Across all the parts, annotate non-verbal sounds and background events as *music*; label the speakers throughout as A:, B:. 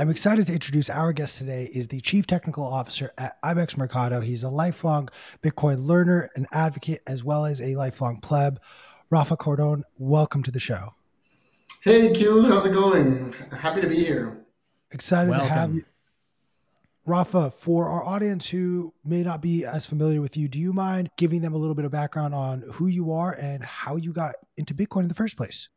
A: I'm excited to introduce our guest today is the Chief Technical Officer at IBEX Mercado. He's a lifelong Bitcoin learner and advocate, as well as a lifelong pleb. Rafa Cordon, welcome to the show.
B: Hey Q, how's it going? Happy to be here.
A: Excited welcome. to have you. Rafa, for our audience who may not be as familiar with you, do you mind giving them a little bit of background on who you are and how you got into Bitcoin in the first place?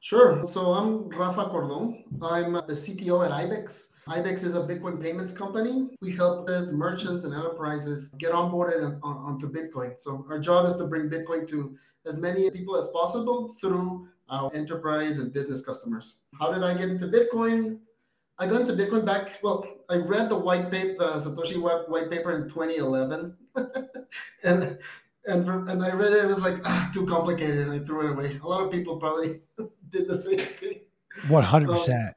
B: Sure. So I'm Rafa Cordon. I'm the CTO at IBEX. IBEX is a Bitcoin payments company. We help these merchants and enterprises get onboarded on, on, onto Bitcoin. So our job is to bring Bitcoin to as many people as possible through our enterprise and business customers. How did I get into Bitcoin? I got into Bitcoin back. Well, I read the white paper, the Satoshi white paper in 2011, *laughs* and and and I read it. It was like ah, too complicated, and I threw it away. A lot of people probably *laughs* did the same thing.
A: One hundred percent.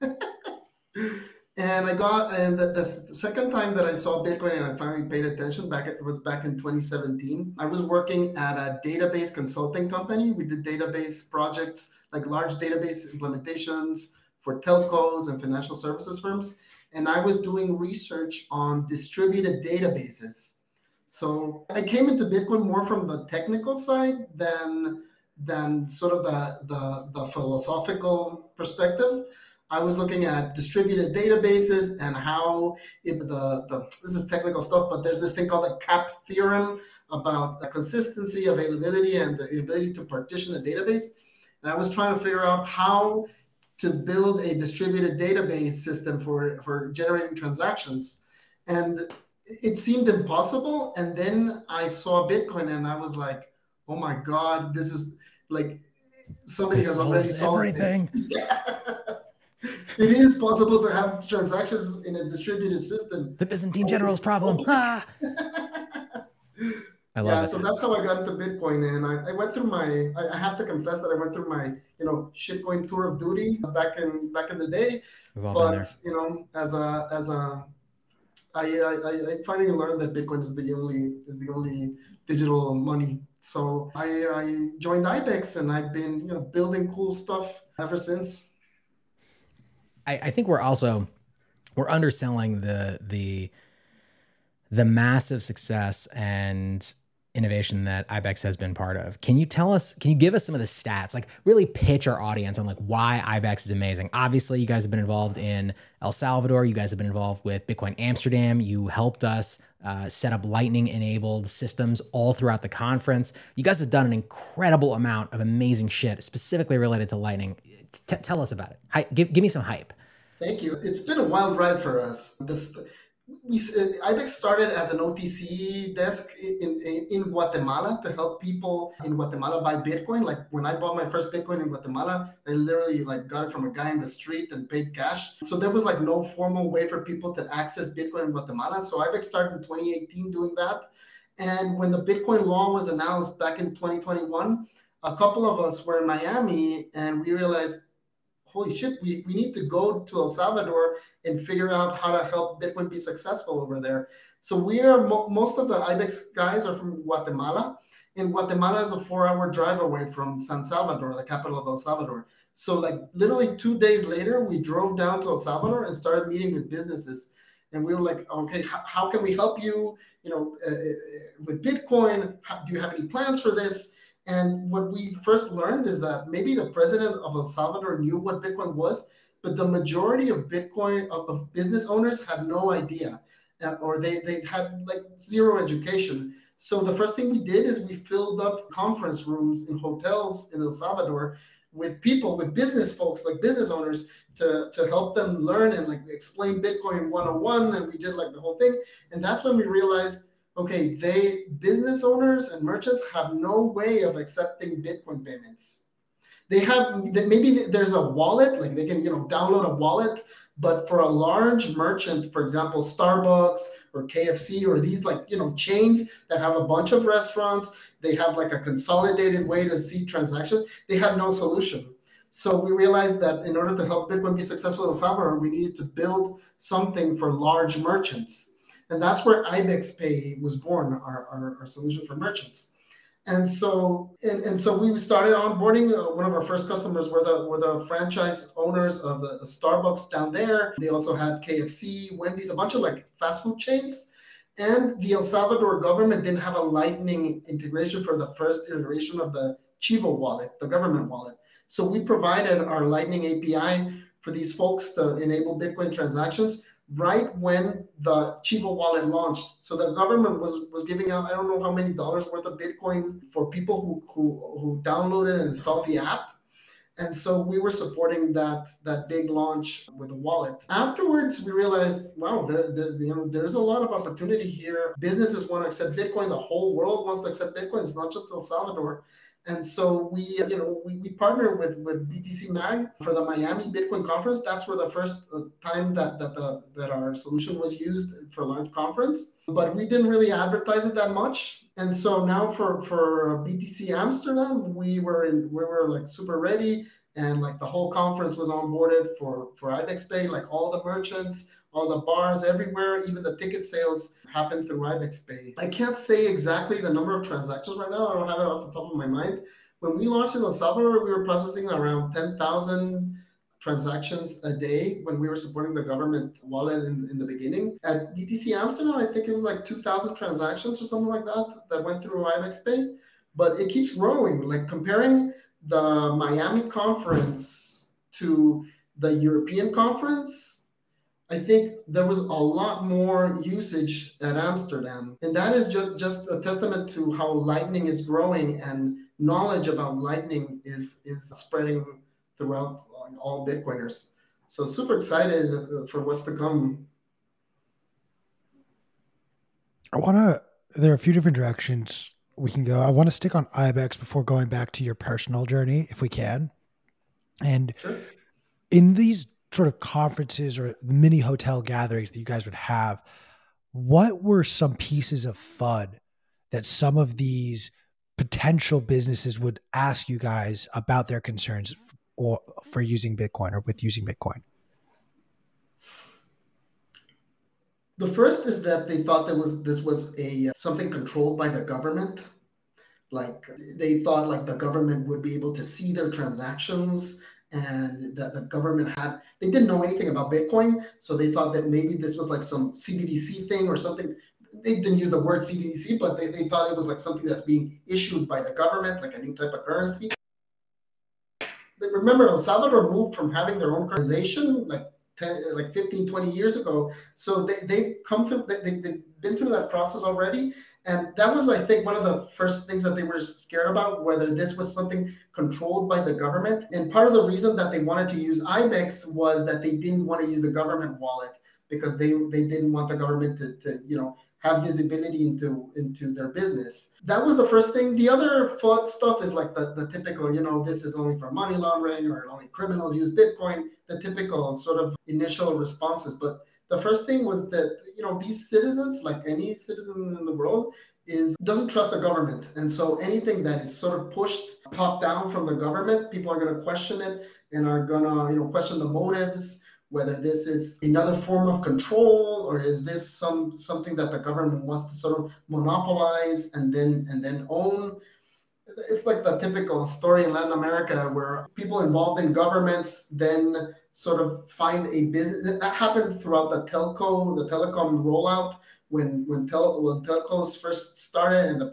A: *laughs*
B: And I got and the, the, second time that I saw Bitcoin and I finally paid attention back it was back in 2017. I was working at a database consulting company. We did database projects like large database implementations for telcos and financial services firms. And I was doing research on distributed databases. So I came into Bitcoin more from the technical side than than sort of the, the, the philosophical perspective. I was looking at distributed databases and how it, the, the this is technical stuff, but there's this thing called the CAP theorem about the consistency, availability, and the ability to partition a database. And I was trying to figure out how to build a distributed database system for, for generating transactions. And it seemed impossible. And then I saw Bitcoin and I was like, oh my God, this is like somebody this has already solved everything. *laughs* it is possible to have transactions in a distributed system.
C: The Byzantine general's problem. *laughs*
B: Ah. I love yeah, it. so that's how I got into Bitcoin, and I, I went through my. I, I, have to confess that I went through my, you know, shitcoin tour of duty back in back in the day. But you know, as a as a, I, I I finally learned that Bitcoin is the only is the only digital money. So I I joined IBEX, and I've been you know building cool stuff ever since.
C: I, I think we're also we're underselling the the the massive success and innovation that IBEX has been part of. Can you tell us, can you give us some of the stats, like really pitch our audience on like why IBEX is amazing? Obviously, you guys have been involved in El Salvador. You guys have been involved with Bitcoin Amsterdam. You helped us uh, set up lightning enabled systems all throughout the conference. You guys have done an incredible amount of amazing shit, specifically related to lightning. T- tell us about it. Hi- give, give me some hype.
B: Thank you. It's been a wild ride for us. This we uh, IBEX started as an OTC desk in, in, in Guatemala to help people in Guatemala buy Bitcoin. Like when I bought my first Bitcoin in Guatemala, I literally like got it from a guy in the street and paid cash. So there was like no formal way for people to access Bitcoin in Guatemala. So IBEX started in 2018 doing that. And when the Bitcoin law was announced back in 2021, a couple of us were in Miami and we realized holy shit, we, we need to go to El Salvador and figure out how to help Bitcoin be successful over there. So we are mo- most of the IBEX guys are from Guatemala, and Guatemala is a four-hour drive away from San Salvador, the capital of El Salvador. So like literally two days later, we drove down to El Salvador and started meeting with businesses. And we were like, okay, how, how can we help you? You know, uh, uh with Bitcoin, how, do you have any plans for this? And what we first learned is that maybe the president of El Salvador knew what Bitcoin was, but the majority of Bitcoin of, business owners had no idea, or they, they had like zero education. So the first thing we did is we filled up conference rooms in hotels in El Salvador with people, with business folks, like business owners, to, to help them learn and like explain Bitcoin 101. And we did like the whole thing. And that's when we realized okay, they business owners and merchants have no way of accepting Bitcoin payments. They have maybe there's a wallet, like they can you know download a wallet, but for a large merchant, for example, Starbucks or KFC or these like you know chains that have a bunch of restaurants, they have like a consolidated way to see transactions. They have no solution. So we realized that in order to help Bitcoin be successful in El we needed to build something for large merchants and that's where IBEX Pay was born, our, our, our solution for merchants. And so, and, and so we started onboarding. Uh, one of our first customers were the were the franchise owners of the, the Starbucks down there. They also had KFC, Wendy's, a bunch of like fast food chains. And the El Salvador government didn't have a Lightning integration for the first iteration of the Chivo wallet, the government wallet. So we provided our Lightning API for these folks to enable Bitcoin transactions right when the Chivo wallet launched. So the government was was giving out I don't know how many dollars worth of Bitcoin for people who who, who downloaded and installed the app. And so we were supporting that that big launch with a wallet. Afterwards, we realized, wow, there, there, you know, there's a lot of opportunity here. Businesses want to accept Bitcoin. The whole world wants to accept Bitcoin. It's not just El Salvador. And so we, you know, we, we partnered with, with BTC Mag for the Miami Bitcoin conference. That's where the first uh, time that that the that our solution was used for large conference. But we didn't really advertise it that much. And so now for for BTC Amsterdam, we were in we were like super ready, and like the whole conference was onboarded for for IBEX Pay, like all the merchants all the bars everywhere, even the ticket sales happen through IBEX Pay. I can't say exactly the number of transactions right now. I don't have it off the top of my mind. When we launched in El Salvador, we were processing around 10,000 transactions a day when we were supporting the government wallet in, in the beginning. At BTC Amsterdam, I think it was like 2,000 transactions or something like that that went through IBEX Pay. But it keeps growing. Like comparing the Miami conference to the European conference, I think there was a lot more usage at Amsterdam. And that is just, just a testament to how Lightning is growing and knowledge about Lightning is, is spreading throughout all Bitcoiners. So super excited uh, for what's to come.
A: I want to, there are a few different directions we can go. I want to stick on IBEX before going back to your personal journey, if we can. And sure. in these sort of conferences or mini hotel gatherings that you guys would have, what were some pieces of FUD that some of these potential businesses would ask you guys about their concerns or for using Bitcoin or with using Bitcoin?
B: The first is that they thought that was this was a uh, something controlled by the government. Like they thought like the government would be able to see their transactions and that the government had they didn't know anything about bitcoin so they thought that maybe this was like some cbdc thing or something. They didn't use the word cbdc but they, they thought it was like something that's being issued by the government like a new type of currency. Remember el salvador moved from having their own organization like 10, like 15 20 years ago. So they, they come from they, they've been through that process already and that was, I think, one of the first things that they were scared about, whether this was something controlled by the government. And part of the reason that they wanted to use IBEX was that they didn't want to use the government wallet because they, they didn't want the government to, to you know, have visibility into into their business. That was the first thing. The other stuff is like the, the typical, you know, this is only for money laundering or only criminals use Bitcoin, the typical sort of initial responses. But the first thing was that you know these citizens, like any citizen in the world, is doesn't trust the government, and so anything that is sort of pushed top down from the government, people are going to question it and are going to you know question the motives whether this is another form of control or is this some something that the government wants to sort of monopolize and then and then own. It's like the typical story in latin america where people involved in governments then sort of find a business that happened throughout the telco, the telecom rollout when when, tel, when telcos first started and the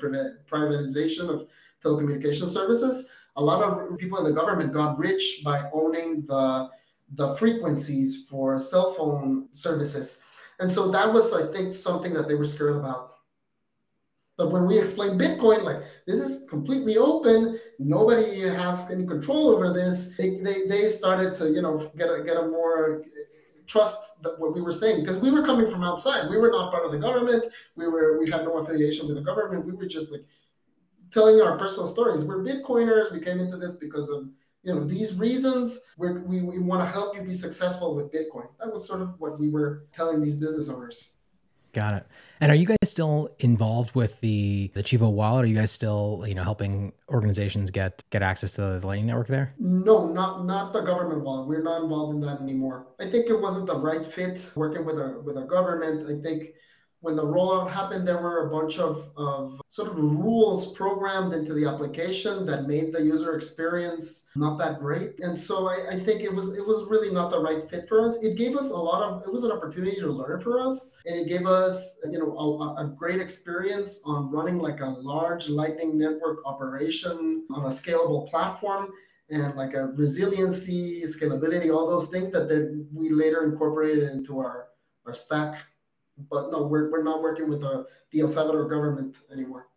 B: privatization of telecommunication services. A lot of people in the government got rich by owning the the frequencies for cell phone services, and so that was, I think, something that they were scared about. But when we explain Bitcoin, like this is completely open, nobody has any control over this. They, they, they started to you know get a, get a more trust that what we were saying because we were coming from outside. We were not part of the government. We were we had no affiliation with the government. We were just like telling our personal stories. We're Bitcoiners. We came into this because of you know these reasons. We're, we we want to help you be successful with Bitcoin. That was sort of what we were telling these business owners.
C: Got it. And are you guys still involved with the the Chivo wallet? Are you guys still you know helping organizations get get access to the Lightning Network there?
B: No, not not the government wallet. We're not involved in that anymore. I think it wasn't the right fit working with a with a government. I think when the rollout happened, there were a bunch of, of sort of rules programmed into the application that made the user experience not that great. And so I, I, think it was it was really not the right fit for us. It gave us a lot of it was an opportunity to learn for us, and it gave us you know a, a great experience on running like a large Lightning Network operation on a scalable platform and like a resiliency, scalability, all those things that we later incorporated into our, our stack but no, we're, we're not working with the, the El Salvador government anymore.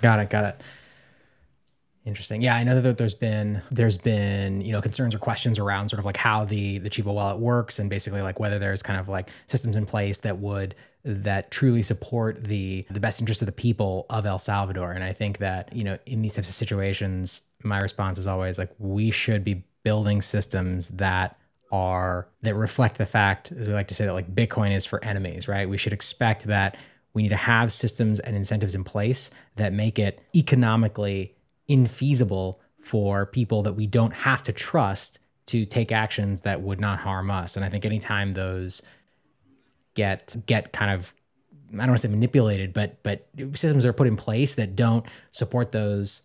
C: Got it. Got it. Interesting. Yeah, I know that there's been there's been you know concerns or questions around sort of like how the the Chivo wallet works and basically like whether there's kind of like systems in place that would that truly support the the best interest of the people of El Salvador. And I think that you know in these types of situations, my response is always like we should be building systems that are that reflect the fact, as we like to say, that like Bitcoin is for enemies, right? We should expect that we need to have systems and incentives in place that make it economically infeasible for people that we don't have to trust to take actions that would not harm us. And I think anytime those get get kind of I don't want to say manipulated, but but systems are put in place that don't support those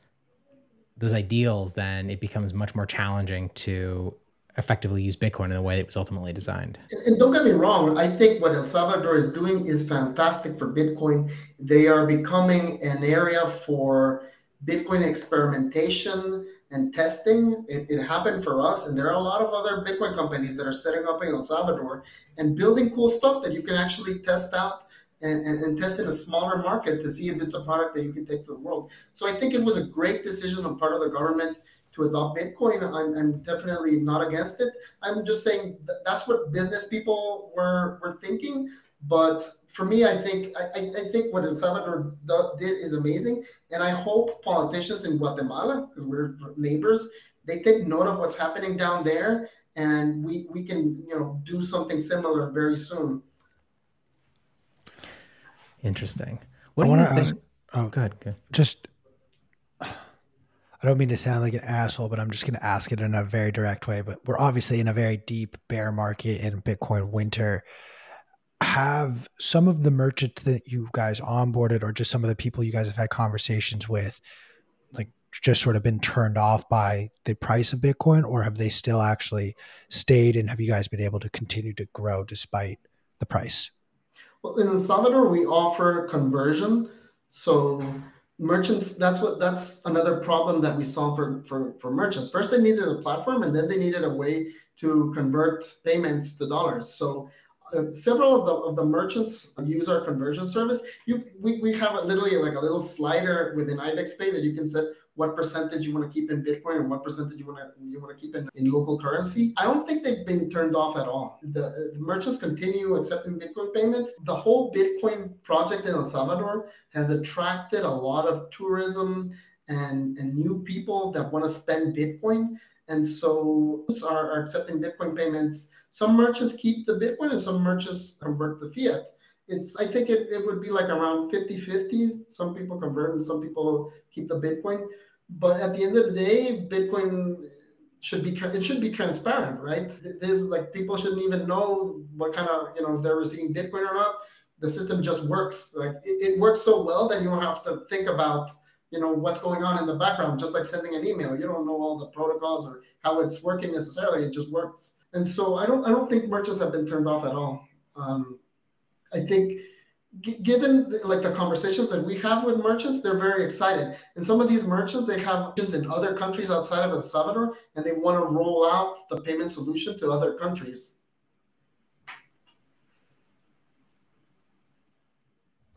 C: those ideals, then it becomes much more challenging to effectively use Bitcoin in the way it was ultimately designed.
B: And don't get me wrong, I think what El Salvador is doing is fantastic for Bitcoin. They are becoming an area for Bitcoin experimentation and testing. It, it, happened for us, and there are a lot of other Bitcoin companies that are setting up in El Salvador and building cool stuff that you can actually test out and, and, and, test in a smaller market to see if it's a product that you can take to the world. So I think it was a great decision on part of the government to adopt Bitcoin. I'm, I'm definitely not against it. I'm just saying that that's what business people were were thinking. But for me, I think I, I think what El Salvador did is amazing, and I hope politicians in Guatemala, because we're neighbors, they take note of what's happening down there, and we we can you know do something similar very soon.
C: Interesting. What I do you think? Ask, oh, good, good.
A: Just I don't mean to sound like an asshole, but I'm just going to ask it in a very direct way. But we're obviously in a very deep bear market in Bitcoin winter. Have some of the merchants that you guys onboarded, or just some of the people you guys have had conversations with, like just sort of been turned off by the price of Bitcoin, or have they still actually stayed? And have you guys been able to continue to grow despite the price?
B: Well, in El Salvador, we offer conversion. So merchants that's what that's another problem that we solve for, for for merchants. First they needed a platform and then they needed a way to convert payments to dollars. So uh, several of the of the merchants use our conversion service. You we, we have a, literally like a little slider within ibex pay that you can set what percentage you want to keep in Bitcoin and what percentage you want to you want to keep in, in local currency. I don't think they've been turned off at all. The, the merchants continue accepting Bitcoin payments. The whole Bitcoin project in El Salvador has attracted a lot of tourism and, and new people that want to spend Bitcoin. And so are, are accepting Bitcoin payments. Some merchants keep the Bitcoin and some merchants convert the fiat it's i think it, it would be like around 50 50 some people convert and some people keep the bitcoin but at the end of the day, Bitcoin should be tra- it should be transparent, right? This like people shouldn't even know what kind of you know if they're receiving Bitcoin or not. The system just works. Like it, it works so well that you don't have to think about you know what's going on in the background. Just like sending an email, you don't know all the protocols or how it's working necessarily. It just works. And so I don't I don't think merchants have been turned off at all. Um, I think given like the conversations that we have with merchants, they're very excited. And some of these merchants, they have merchants in other countries outside of El Salvador, and they want to roll out the payment solution to other countries.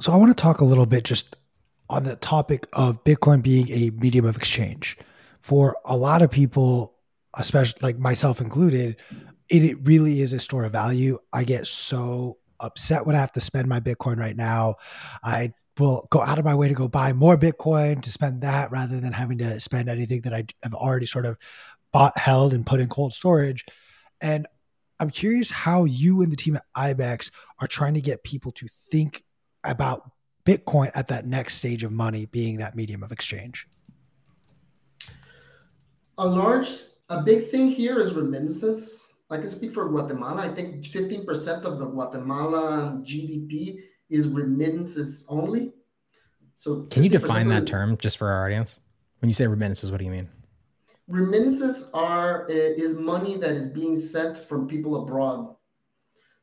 A: So I want to talk a little bit just on the topic of Bitcoin being a medium of exchange. For a lot of people, especially like myself included, it, it really is a store of value. I get so upset when I have to spend my Bitcoin right now. I will go out of my way to go buy more Bitcoin to spend that rather than having to spend anything that I have already sort of bought, held, and put in cold storage. And I'm curious how you and the team at IBEX are trying to get people to think about Bitcoin at that next stage of money being that medium of exchange.
B: A large, a big thing here is remittances I can speak for Guatemala. I think 15% of the Guatemalan GDP is remittances only.
C: So can you define that term just for our audience? When you say remittances, what do you mean?
B: Remittances are eh, is money that is being sent from people abroad.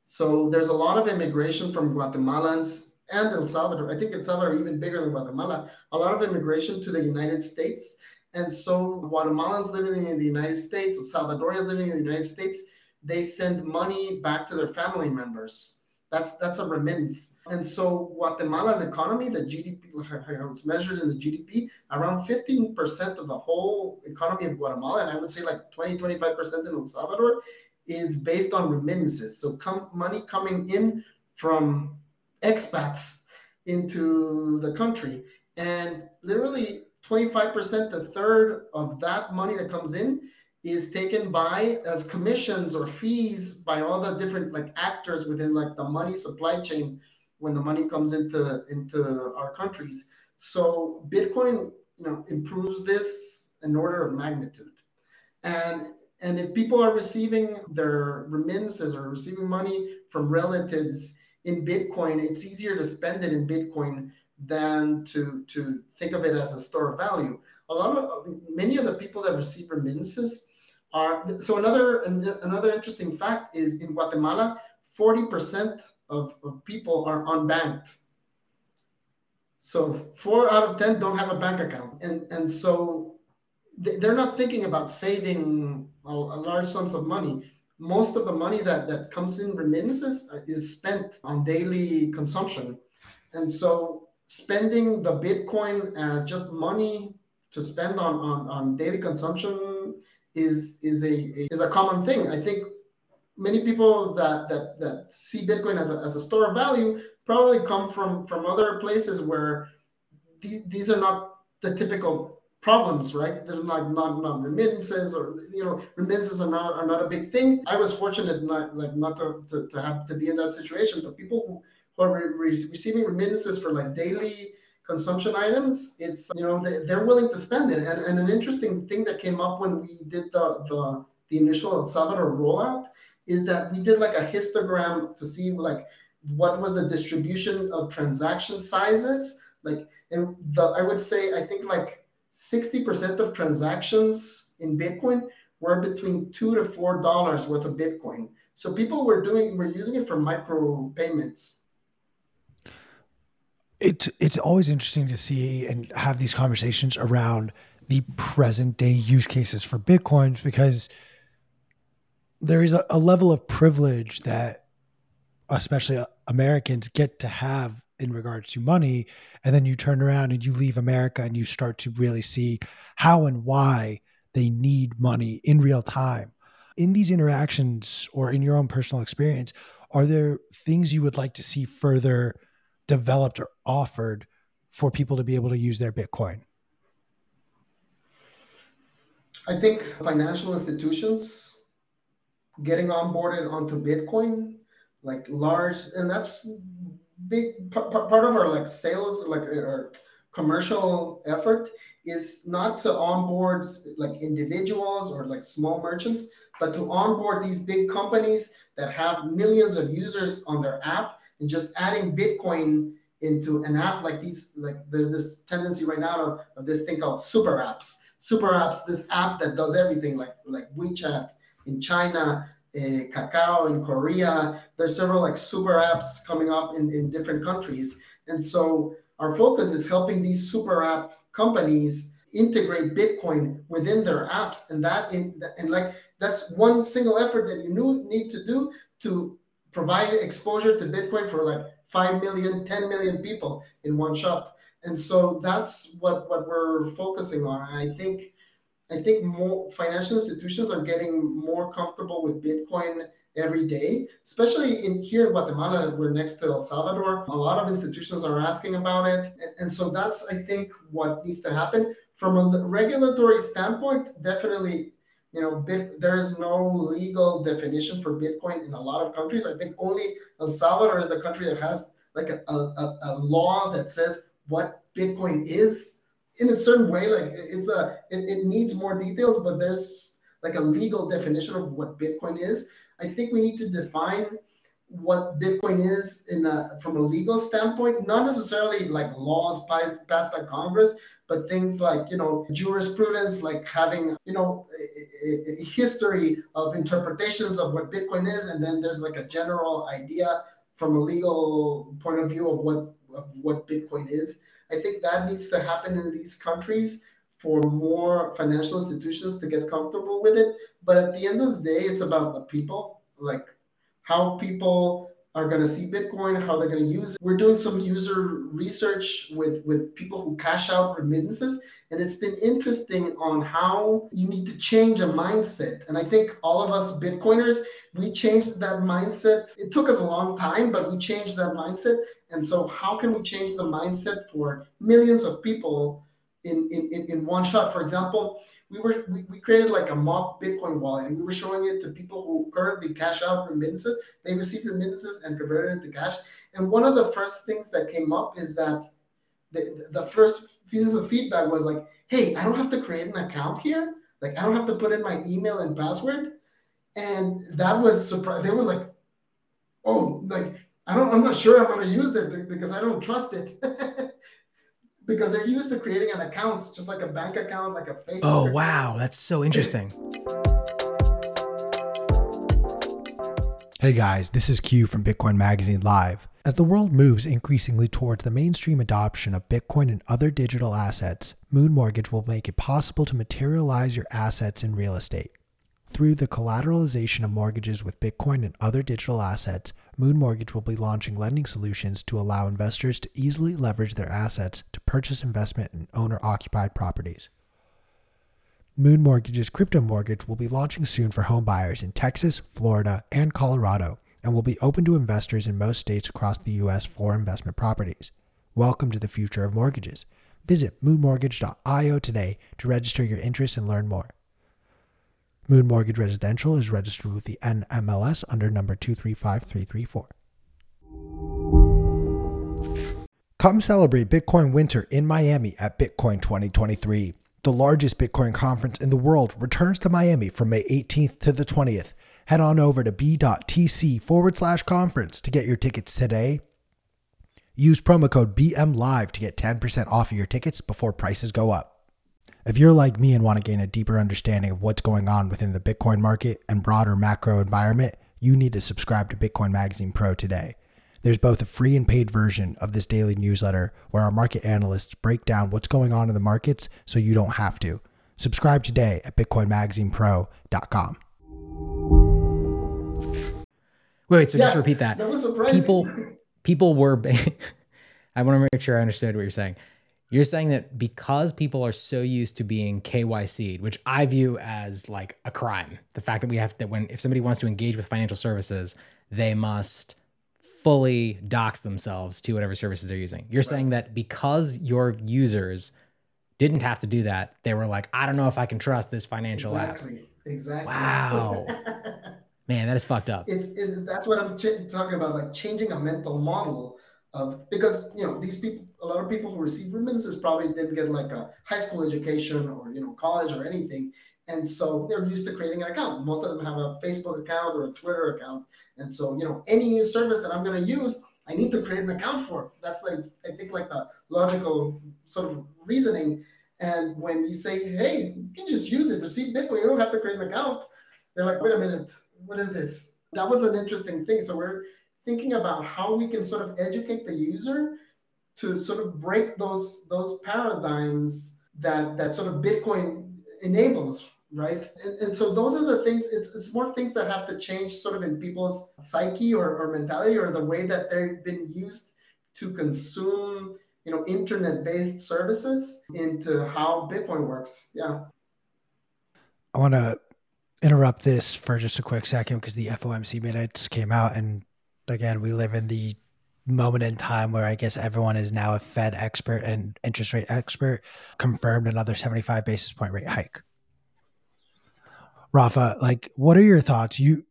B: So there's a lot of immigration from Guatemalans and El Salvador. I think El Salvador even bigger than Guatemala. A lot of immigration to the United States. And so Guatemalans living in the United States, Salvadorians living in the United States, they send money back to their family members. That's that's a remittance. And so Guatemala's economy, the GDP, it's measured in the GDP, around 15% of the whole economy of Guatemala, and I would say like 20, 25% in El Salvador, is based on remittances. So money coming in from expats into the country. And literally 25%, a third of that money that comes in is taken by as commissions or fees by all the different like actors within like the money supply chain when the money comes into into our countries. So bitcoin you know improves this in order of magnitude. And and if people are receiving their remittances or receiving money from relatives in bitcoin it's easier to spend it in bitcoin than to to think of it as a store of value. A lot of many of the people that receive remittances Uh, are so another another interesting fact is in Guatemala, 40% of, of people are unbanked. So four out of 10 don't have a bank account. And, and so they're not thinking about saving a, a large sums of money. Most of the money that, that comes in remittances is spent on daily consumption. And so spending the Bitcoin as just money to spend on, on, on daily consumption is is a is a common thing. I think many people that that that see Bitcoin as a, as a store of value probably come from from other places where these, these are not the typical problems, right? There's not not not remittances or you know remittances are not are not a big thing. I was fortunate not like not to, to, to have to be in that situation, but people who, who are re- receiving remittances for like daily consumption items, it's you know they, they're willing to spend it. And, and an interesting thing that came up when we did the the, the initial El Salvador rollout is that we did like a histogram to see like what was the distribution of transaction sizes. Like and the I would say I think like 60% of transactions in Bitcoin were between two to four dollars worth of Bitcoin. So people were doing were using it for micro payments
A: it's it's always interesting to see and have these conversations around the present day use cases for bitcoins because there is a, a level of privilege that especially uh, Americans get to have in regards to money. And then you turn around and you leave America and you start to really see how and why they need money in real time. In these interactions or in your own personal experience are there things you would like to see further developed or offered for people to be able to use their Bitcoin?
B: I think financial institutions getting onboarded onto Bitcoin, like large, and that's big part, part of our like sales, like uh, our commercial effort is not to onboard like individuals or like small merchants, but to onboard these big companies that have millions of users on their app and just adding Bitcoin into an app like these, like there's this tendency right now of, of this thing called super apps. Super apps, this app that does everything like like WeChat in China, uh, Kakao in Korea. There's several like super apps coming up in, in different countries. And so our focus is helping these super app companies integrate Bitcoin within their apps. And that in and like that's one single effort that you need to do to provide exposure to Bitcoin for like 5 million, 10 million people in one shot. And so that's what, what we're focusing on. And I think I think more financial institutions are getting more comfortable with Bitcoin every day, especially in here in Guatemala, we're next to El Salvador. A lot of institutions are asking about it. And so that's, I think, what needs to happen. From a regulatory standpoint, definitely you know, Bit, there is no legal definition for Bitcoin in a lot of countries. I think only El Salvador is the country that has like a, a, a law that says what Bitcoin is in a certain way. Like it's a, it, it needs more details, but there's like a legal definition of what Bitcoin is. I think we need to define what Bitcoin is in a, from a legal standpoint, not necessarily like laws passed by Congress, but things like you know jurisprudence, like having you know a, a history of interpretations of what Bitcoin is, and then there's like a general idea from a legal point of view of what of what Bitcoin is. I think that needs to happen in these countries for more financial institutions to get comfortable with it. But at the end of the day, it's about the people, like how people are going to see Bitcoin, how they're going to use. It. We're doing some user research with with people who cash out remittances, and it's been interesting on how you need to change a mindset. And I think all of us Bitcoiners, we changed that mindset. It took us a long time, but we changed that mindset. And so, how can we change the mindset for millions of people in in, in one shot? For example, we were we, we created like a mock Bitcoin wallet and we were showing it to people who currently cash out remittances. They received remittances and converted it to cash. And one of the first things that came up is that the, the first pieces of feedback was like, hey, I don't have to create an account here. Like I don't have to put in my email and password. And that was surprise. They were like, oh, like I don't, I'm not sure I'm going to use it because I don't trust it. *laughs* because they're used to creating an account, just like a bank account, like a Facebook.
C: Oh,
B: account.
C: wow. That's so interesting.
A: hey guys, this is Q from Bitcoin Magazine Live. As the world moves increasingly towards the mainstream adoption of Bitcoin and other digital assets, Moon Mortgage will make it possible to materialize your assets in real estate. Through the collateralization of mortgages with Bitcoin and other digital assets, Moon Mortgage will be launching lending solutions to allow investors to easily leverage their assets to purchase investment in owner occupied properties. Moon Mortgage's crypto mortgage will be launching soon for home buyers in Texas, Florida, and Colorado, and will be open to investors in most states across the U.S. for investment properties. Welcome to the future of mortgages. Visit moonmortgage.io today to register your interest and learn more. Moon Mortgage Residential is registered with the NMLS under number 235334. Come celebrate Bitcoin Winter in Miami at Bitcoin 2023. The largest Bitcoin conference in the world returns to Miami from May 18th to the 20th. Head on over to b.tc forward slash conference to get your tickets today. Use promo code BMLive to get 10% off of your tickets before prices go up. If you're like me and want to gain a deeper understanding of what's going on within the Bitcoin market and broader macro environment, you need to subscribe to Bitcoin Magazine Pro today. There's both a free and paid version of this daily newsletter where our market analysts break down what's going on in the markets so you don't have to. Subscribe today at bitcoinmagazinepro.com.
C: Wait, wait so yeah, just repeat that.
B: That was surprising.
C: People people were *laughs* I want to make sure I understood what you're saying. You're saying that because people are so used to being KYC'd, which I view as like a crime, the fact that we have that when if somebody wants to engage with financial services, they must fully dox themselves to whatever services they're using. You're right. saying that because your users didn't have to do that, they were like, I don't know if I can trust this financial
B: exactly.
C: app.
B: Exactly.
C: Wow. *laughs* Man, that is fucked up.
B: It's, it's that's what I'm ch- talking about, like changing a mental model because you know these people a lot of people who receive remittances probably didn't get like a high school education or you know college or anything. And so they're used to creating an account. Most of them have a facebook account or a twitter account. And so you know any new service that i'm going to use i need to create an account for. That's like i think like the logical sort of reasoning. And when you say hey you can just use it receive bitcoin you don't have to create an account they're like wait a minute. What is this? That was an interesting thing. So we're thinking about how we can sort of educate the user to sort of break those those paradigms that that sort of Bitcoin enables, right? And, and so those are the things. It's it's more things that have to change sort of in people's psyche or, or mentality or the way that they've been used to consume you know internet-based services into how Bitcoin works. Yeah.
A: I want to interrupt this for just a quick second because the FOMC minutes came out and again, we live in the moment in time where I guess everyone is now a Fed expert and interest rate expert, confirmed another 75 basis point rate hike. Rafa, like, what are your thoughts? You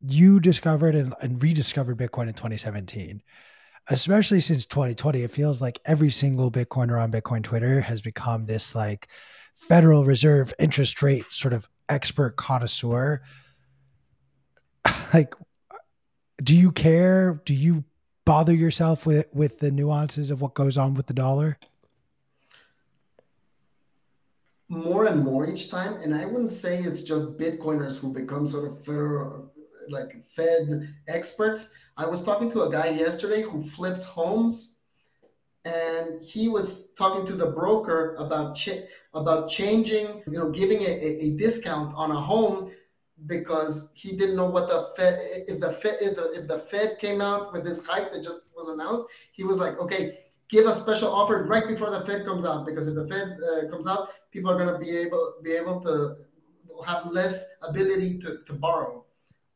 A: you discovered and, and rediscovered Bitcoin in 2017. Especially since 2020, it feels like every single Bitcoiner on Bitcoin Twitter has become this like Federal Reserve interest rate sort of expert connoisseur, *laughs* like, do you care? Do you bother yourself with with the nuances of what goes on with the dollar?
B: More and more each time, and I wouldn't say it's just Bitcoiners who become sort of federal, like Fed experts. I was talking to a guy yesterday who flips homes, and he was talking to the broker about cha- about changing, you know, giving a, a discount on a home because he didn't know what the Fed if the Fed if the, if the Fed came out with this hike that just was announced, he was like, okay, give a special offer right before the Fed comes out because if the Fed uh, comes out, people are going to be able be able to have less ability to, to borrow.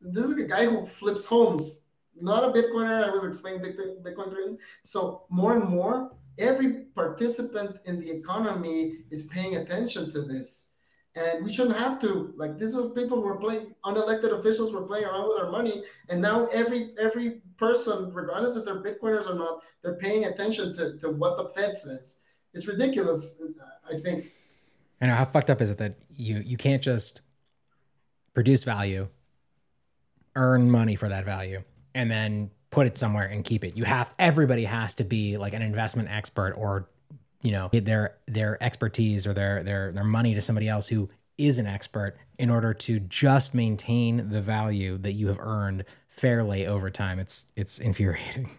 B: This is a guy who flips homes, not a Bitcoiner. I was explaining Bitcoin to him. So more and more, every participant in the economy is paying attention to this and we shouldn't have to. Like this is people who are playing unelected officials were playing around with our money. And now every every person regardless if they're bitcoiners or not they're paying attention to, to what the fed says. It's ridiculous i think.
C: I know how fucked up is it that you you can't just produce value earn money for that value and then put it somewhere and keep it? You have everybody has to be like an investment expert or you know their their expertise or their their their money to somebody else who is an expert in order to just maintain the value that you have earned fairly over time. It's it's infuriating.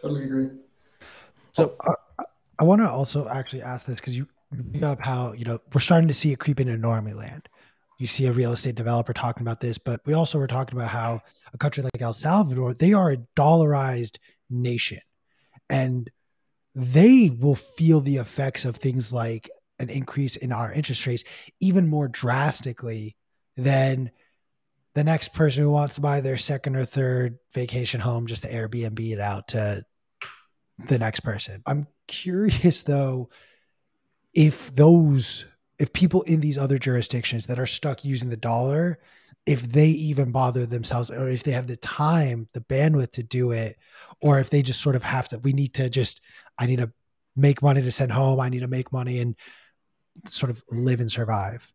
B: Totally agree.
A: So uh, i want to also actually ask this because you bring up how you know we're starting to see it creep into normie land. You see a real estate developer talking about this but we also were talking about how a country like el salvador they are a dollarized nation and they will feel the effects of things like an increase in our interest rates even more drastically than the next person who wants to buy their second or third vacation home just to Airbnb it out to the next person. I'm curious though if those if people in these other jurisdictions that are stuck using the dollar if they even bother themselves or if they have the time, the bandwidth to do it, or if they just sort of have to, we need to just, I need to make money to send home. I need to make money and sort of live and survive.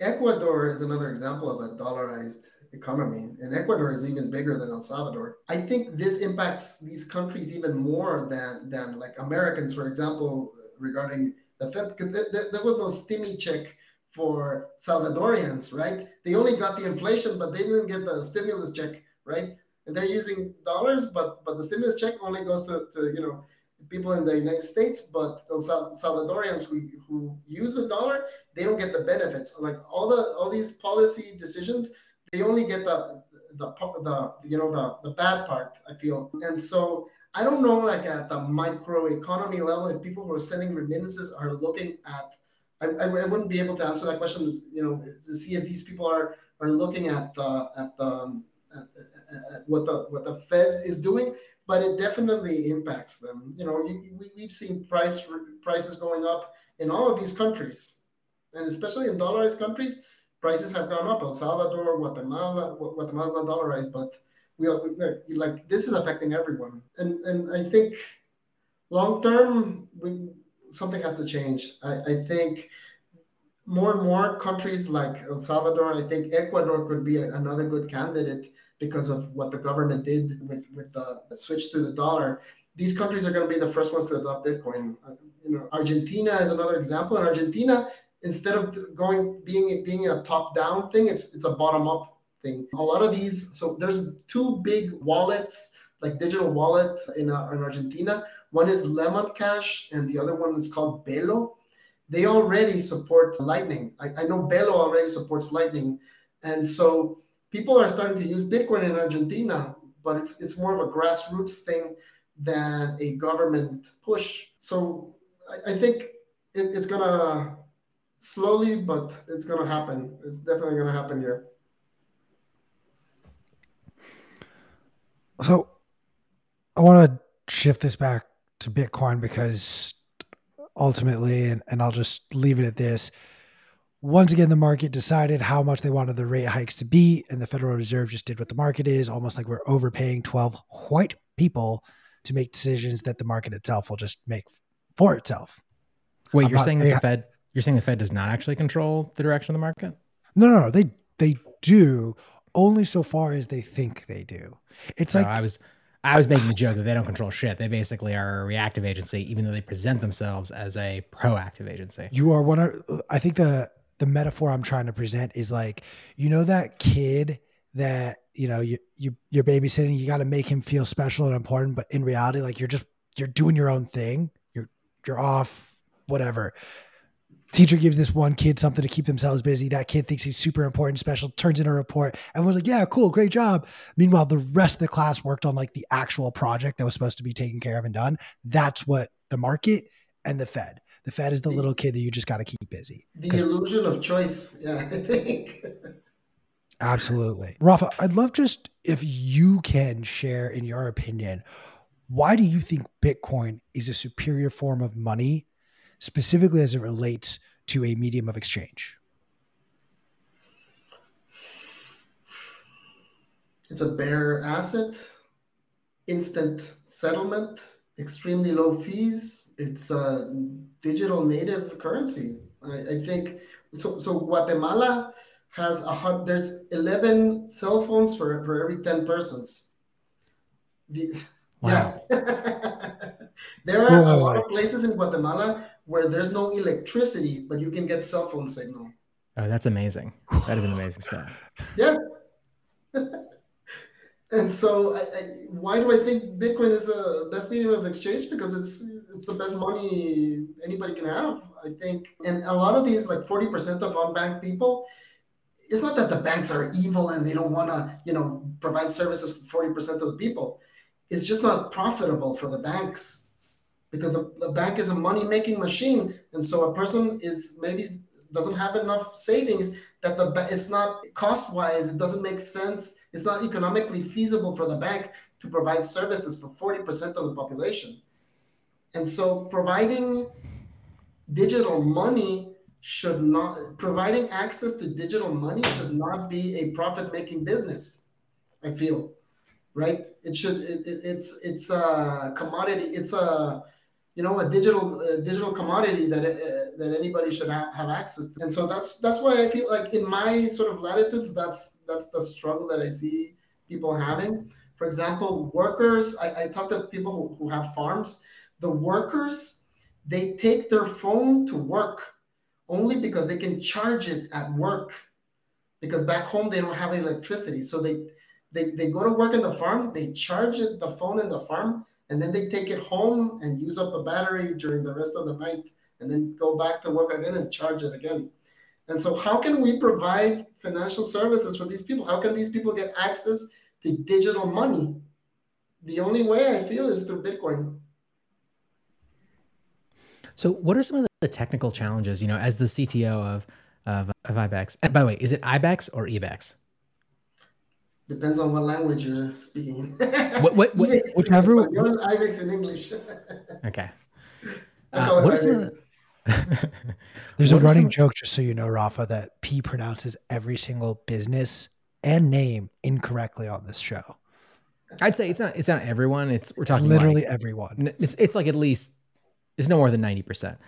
B: Ecuador is another example of a dollarized economy, and Ecuador is even bigger than El Salvador. I think this impacts these countries even more than than like Americans, for example, regarding the Fed. There, there was no stimmy check for Salvadorians, right? They only got the inflation, but they didn't get the stimulus check, right? And they're using dollars, but but the stimulus check only goes to, to you know people in the United States, but the Salvadorians who, who use the dollar, they don't get the benefits. Like all the all these policy decisions, they only get the the the you know the the bad part. I feel, and so I don't know like at the micro economy level if people who are sending remittances are looking at I, I, wouldn't be able to answer that question, you know, to see if these people are are looking at the at the um, at, at what the what the Fed is doing, but it definitely impacts them. You know, we, we've seen price prices going up in all of these countries, and especially in dollarized countries, prices have gone up. El Salvador, Guatemala, Guatemala's not dollarized, but we, we like this is affecting everyone, and and I think long term we something has to change. I, I think more and more countries like El Salvador, I think Ecuador could be another good candidate because of what the government did with with the, the switch to the dollar. These countries are going to be the first ones to adopt Bitcoin. Uh, you know, Argentina is another example. In Argentina, instead of going being being a top down thing, it's it's a bottom up thing. A lot of these, so there's two big wallets like digital wallet in, uh, in Argentina one is Lemon Cash, and the other one is called Belo. They already support Lightning. I, I know Belo already supports Lightning, and so people are starting to use Bitcoin in Argentina, but it's it's more of a grassroots thing than a government push. So I, I think it, it's gonna slowly, but it's gonna happen. It's definitely gonna happen here.
A: So I want to shift this back to Bitcoin because ultimately, and, and I'll just leave it at this. Once again, the market decided how much they wanted the rate hikes to be, and the Federal Reserve just did what the market is, almost like we're overpaying 12 white people to make decisions that the market itself will just make for itself.
C: Wait, I'm you're saying that the Fed You're saying the Fed does not actually control the direction of the market?
A: No, no, no. They they do only so far as they think they do. It's so like
C: I was I was making the joke that they don't control shit. They basically are a reactive agency, even though they present themselves as a proactive agency.
A: You are one of I think the the metaphor I'm trying to present is like, you know that kid that, you know, you you you're babysitting, you gotta make him feel special and important, but in reality, like you're just you're doing your own thing. You're you're off, whatever teacher gives this one kid something to keep themselves busy. That kid thinks he's super important, special, turns in a report. Everyone's like, yeah, cool, great job. Meanwhile, the rest of the class worked on like the actual project that was supposed to be taken care of and done. That's what the market and the Fed. The Fed is the, the little kid that you just got to keep busy.
B: The illusion of choice. Yeah, *laughs* I think.
A: Absolutely. Rafa, I'd love just if you can share in your opinion, why do you think Bitcoin is a superior form of money specifically as it relates to a medium of exchange?
B: It's a bearer asset, instant settlement, extremely low fees. It's a digital native currency. I, I think so. So Guatemala has a hundred. There's eleven cell phones for for every ten persons. The, wow. Yeah. *laughs* there are a lot of places in Guatemala where there's no electricity, but you can get cell phone signal.
C: Oh, that's amazing. That is an amazing stuff. *laughs*
B: Yeah. *laughs* and so I, I, why do I think Bitcoin is the best medium of exchange? Because it's it's the best money anybody can have. I think, and a lot of these, like 40% of unbanked people, it's not that the banks are evil and they don't want to, you know, provide services for 40% of the people. It's just not profitable for the banks because the, the bank is a money making machine and so a person is maybe doesn't have enough savings that the it's not cost wise it doesn't make sense it's not economically feasible for the bank to provide services for 40% of the population. And so providing digital money should not providing access to digital money should not be a profit making business i feel right? It should it, it, it's it's a commodity it's a you know a digital uh, digital commodity that uh, that anybody should ha- have access to. And so that's that's why i feel like in my sort of latitudes that's that's the struggle that i see people having. For example workers i, I talk to people who, who have farms. The workers they take their phone to work only because they can charge it at work because back home they don't have electricity. So they they, they go to work in the farm they charge it the phone in the farm and then they take it home and use up the battery during the rest of the night and then go back to work again and charge it again. And so, how can we provide financial services for these people? How can these people get access to digital money? The only way I feel is through Bitcoin.
C: So, what are some of the technical challenges, you know, as the CTO of, of, of IBEX? And by the way, is it IBEX or EBEX?
B: Depends on what language you're speaking. *laughs*
C: what, what, what,
B: whichever. You're IBEX in English. *laughs*
C: okay. Uh, what are some the, *laughs*
A: There's a running some... joke, just so you know, Rafa, that P pronounces every single business and name incorrectly on this show.
C: I'd say it's not. It's not everyone. It's we're talking
A: literally
C: like,
A: everyone.
C: It's it's like at least it's no more than ninety percent.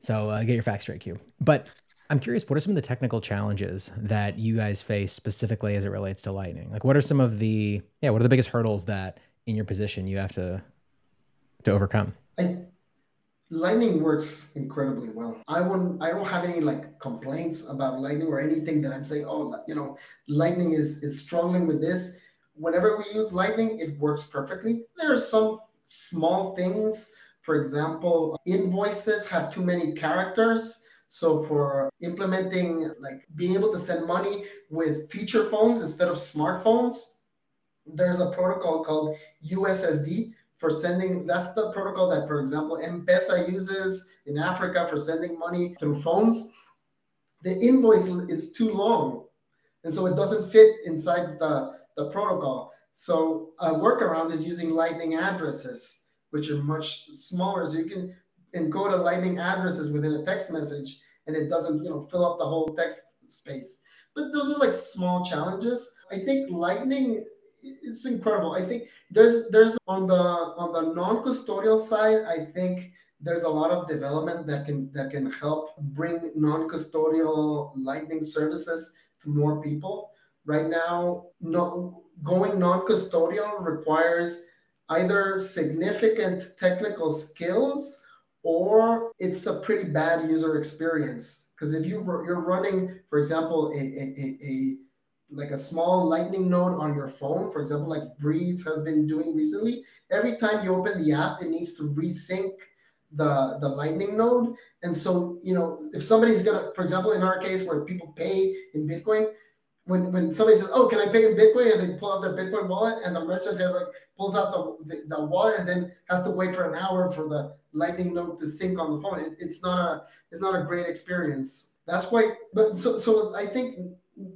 C: So uh, get your facts straight, Q. But I'm curious, what are some of the technical challenges that you guys face specifically as it relates to Lightning? Like, what are some of the yeah, what are the biggest hurdles that in your position you have to to overcome?
B: I, Lightning works incredibly well. I wouldn't. I don't have any like complaints about Lightning or anything that I'm saying. Oh, you know, Lightning is is struggling with this. Whenever we use Lightning, it works perfectly. There are some small things. For example, invoices have too many characters so for implementing like being able to send money with feature phones instead of smartphones, there's a protocol called USSD for sending. That's the protocol that, for example, M-Pesa uses in Africa for sending money through phones. The invoice is too long, and so it doesn't fit inside the, the protocol. So a workaround is using Lightning addresses, which are much smaller. So you can encode a lightning addresses within a text message and it doesn't you know fill up the whole text space. But those are like small challenges. I think lightning it's incredible. I think there's there's on the on the non-custodial side i think there's a lot of development that can that can help bring non-custodial lightning services to more people. Right now no, going non-custodial requires either significant technical skills or it's a pretty bad user experience. Because if you you're running for example a, a, a, like a small lightning node on your phone for example like Breez has been doing recently every time you open the app it needs to resync the the lightning node. And so you know if somebody's gonna for example in our case where people pay in bitcoin when when somebody says, "Oh, can I pay in Bitcoin?" and they pull out their Bitcoin wallet, and the merchant has like pulls out the, the, the wallet and then has to wait for an hour for the Lightning node to sync on the phone. It, it's not a it's not a great experience. That's why. But so so I think.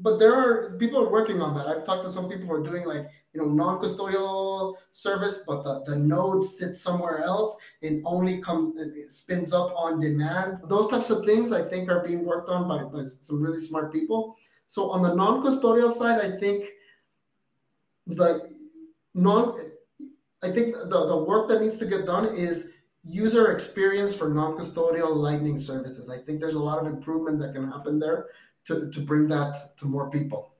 B: But there are people are working on that. I've talked to some people who are doing like you know non-custodial service, but the, the node sits somewhere else and only comes spins up on demand. Those types of things I think are being worked on by, by some really smart people so on the non-custodial side, I think the non I think the, the work that needs to get done is user experience for non-custodial lightning services. I think there's a lot of improvement that can happen there to, to bring that to more people.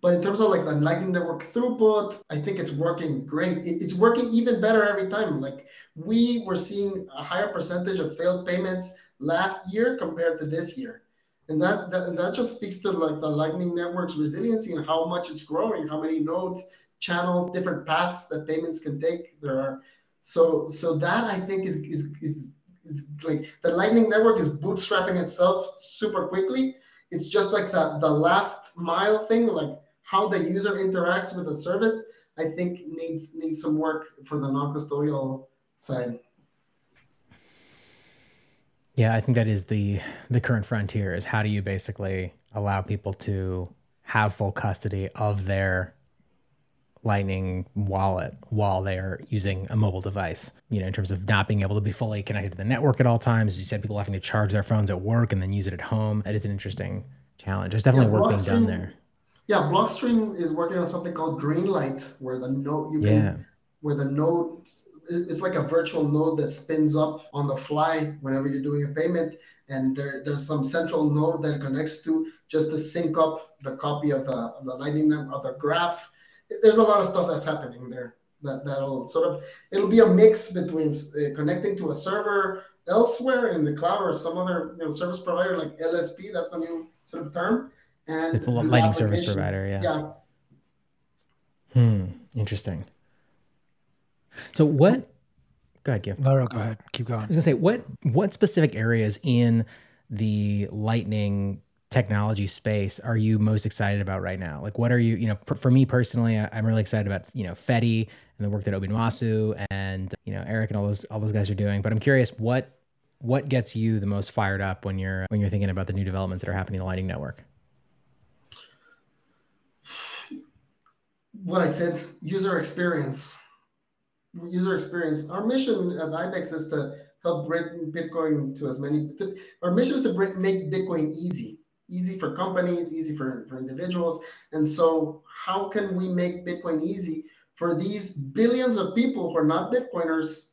B: But in terms of like the Lightning Network throughput, I think it's working great. It's working even better every time. Like we were seeing a higher percentage of failed payments last year compared to this year and that, that that just speaks to like the lightning network's resiliency and how much it's growing how many nodes channels different paths that payments can take. There are so so that i think is is is, is like the lightning network is bootstrapping itself super quickly. It's just like the the last mile thing like how the user interacts with the service i think needs needs some work for the non-custodial side
C: yeah, I think that is the the current frontier is how do you basically allow people to have full custody of their lightning wallet while they are using a mobile device? You know in terms of not being able to be fully connected to the network at all times. As you said people having to charge their phones at work and then use it at home. That is an interesting challenge. There's definitely yeah, work being done there.
B: Yeah blockstream is working on something called greenlight where the node you can yeah. where the node it's like a virtual node that spins up on the fly whenever you're doing a payment. And there, there's some central node that connects to just to sync up the copy of the, of the lightning of the graph. There's a lot of stuff that's happening there that that'll sort of it'll be a mix between uh, connecting to a server elsewhere in the cloud or some other you know service provider like lsp that's the new sort of term. And
C: it's a lightning service provider yeah.
B: Yeah.
C: Hmm interesting so what? Go ahead, Gil.
A: No, no, go ahead. Keep going. I
C: was gonna say what what specific areas in the Lightning technology space are you most excited about right now? Like, what are you? You know, for me personally, I'm really excited about you know Fedi and the work that Obi Nwosu and you know Eric and all those all those guys are doing. But I'm curious what what gets you the most fired up when you're when you're thinking about the new developments that are happening in the Lightning Network?
B: What I said, user experience user experience. Our mission at IBEX is to help bring Bitcoin to as many. To, our mission is to bring, make Bitcoin easy, easy for companies, easy for, for individuals. And so, how can we make Bitcoin easy for these billions of people who are not Bitcoiners?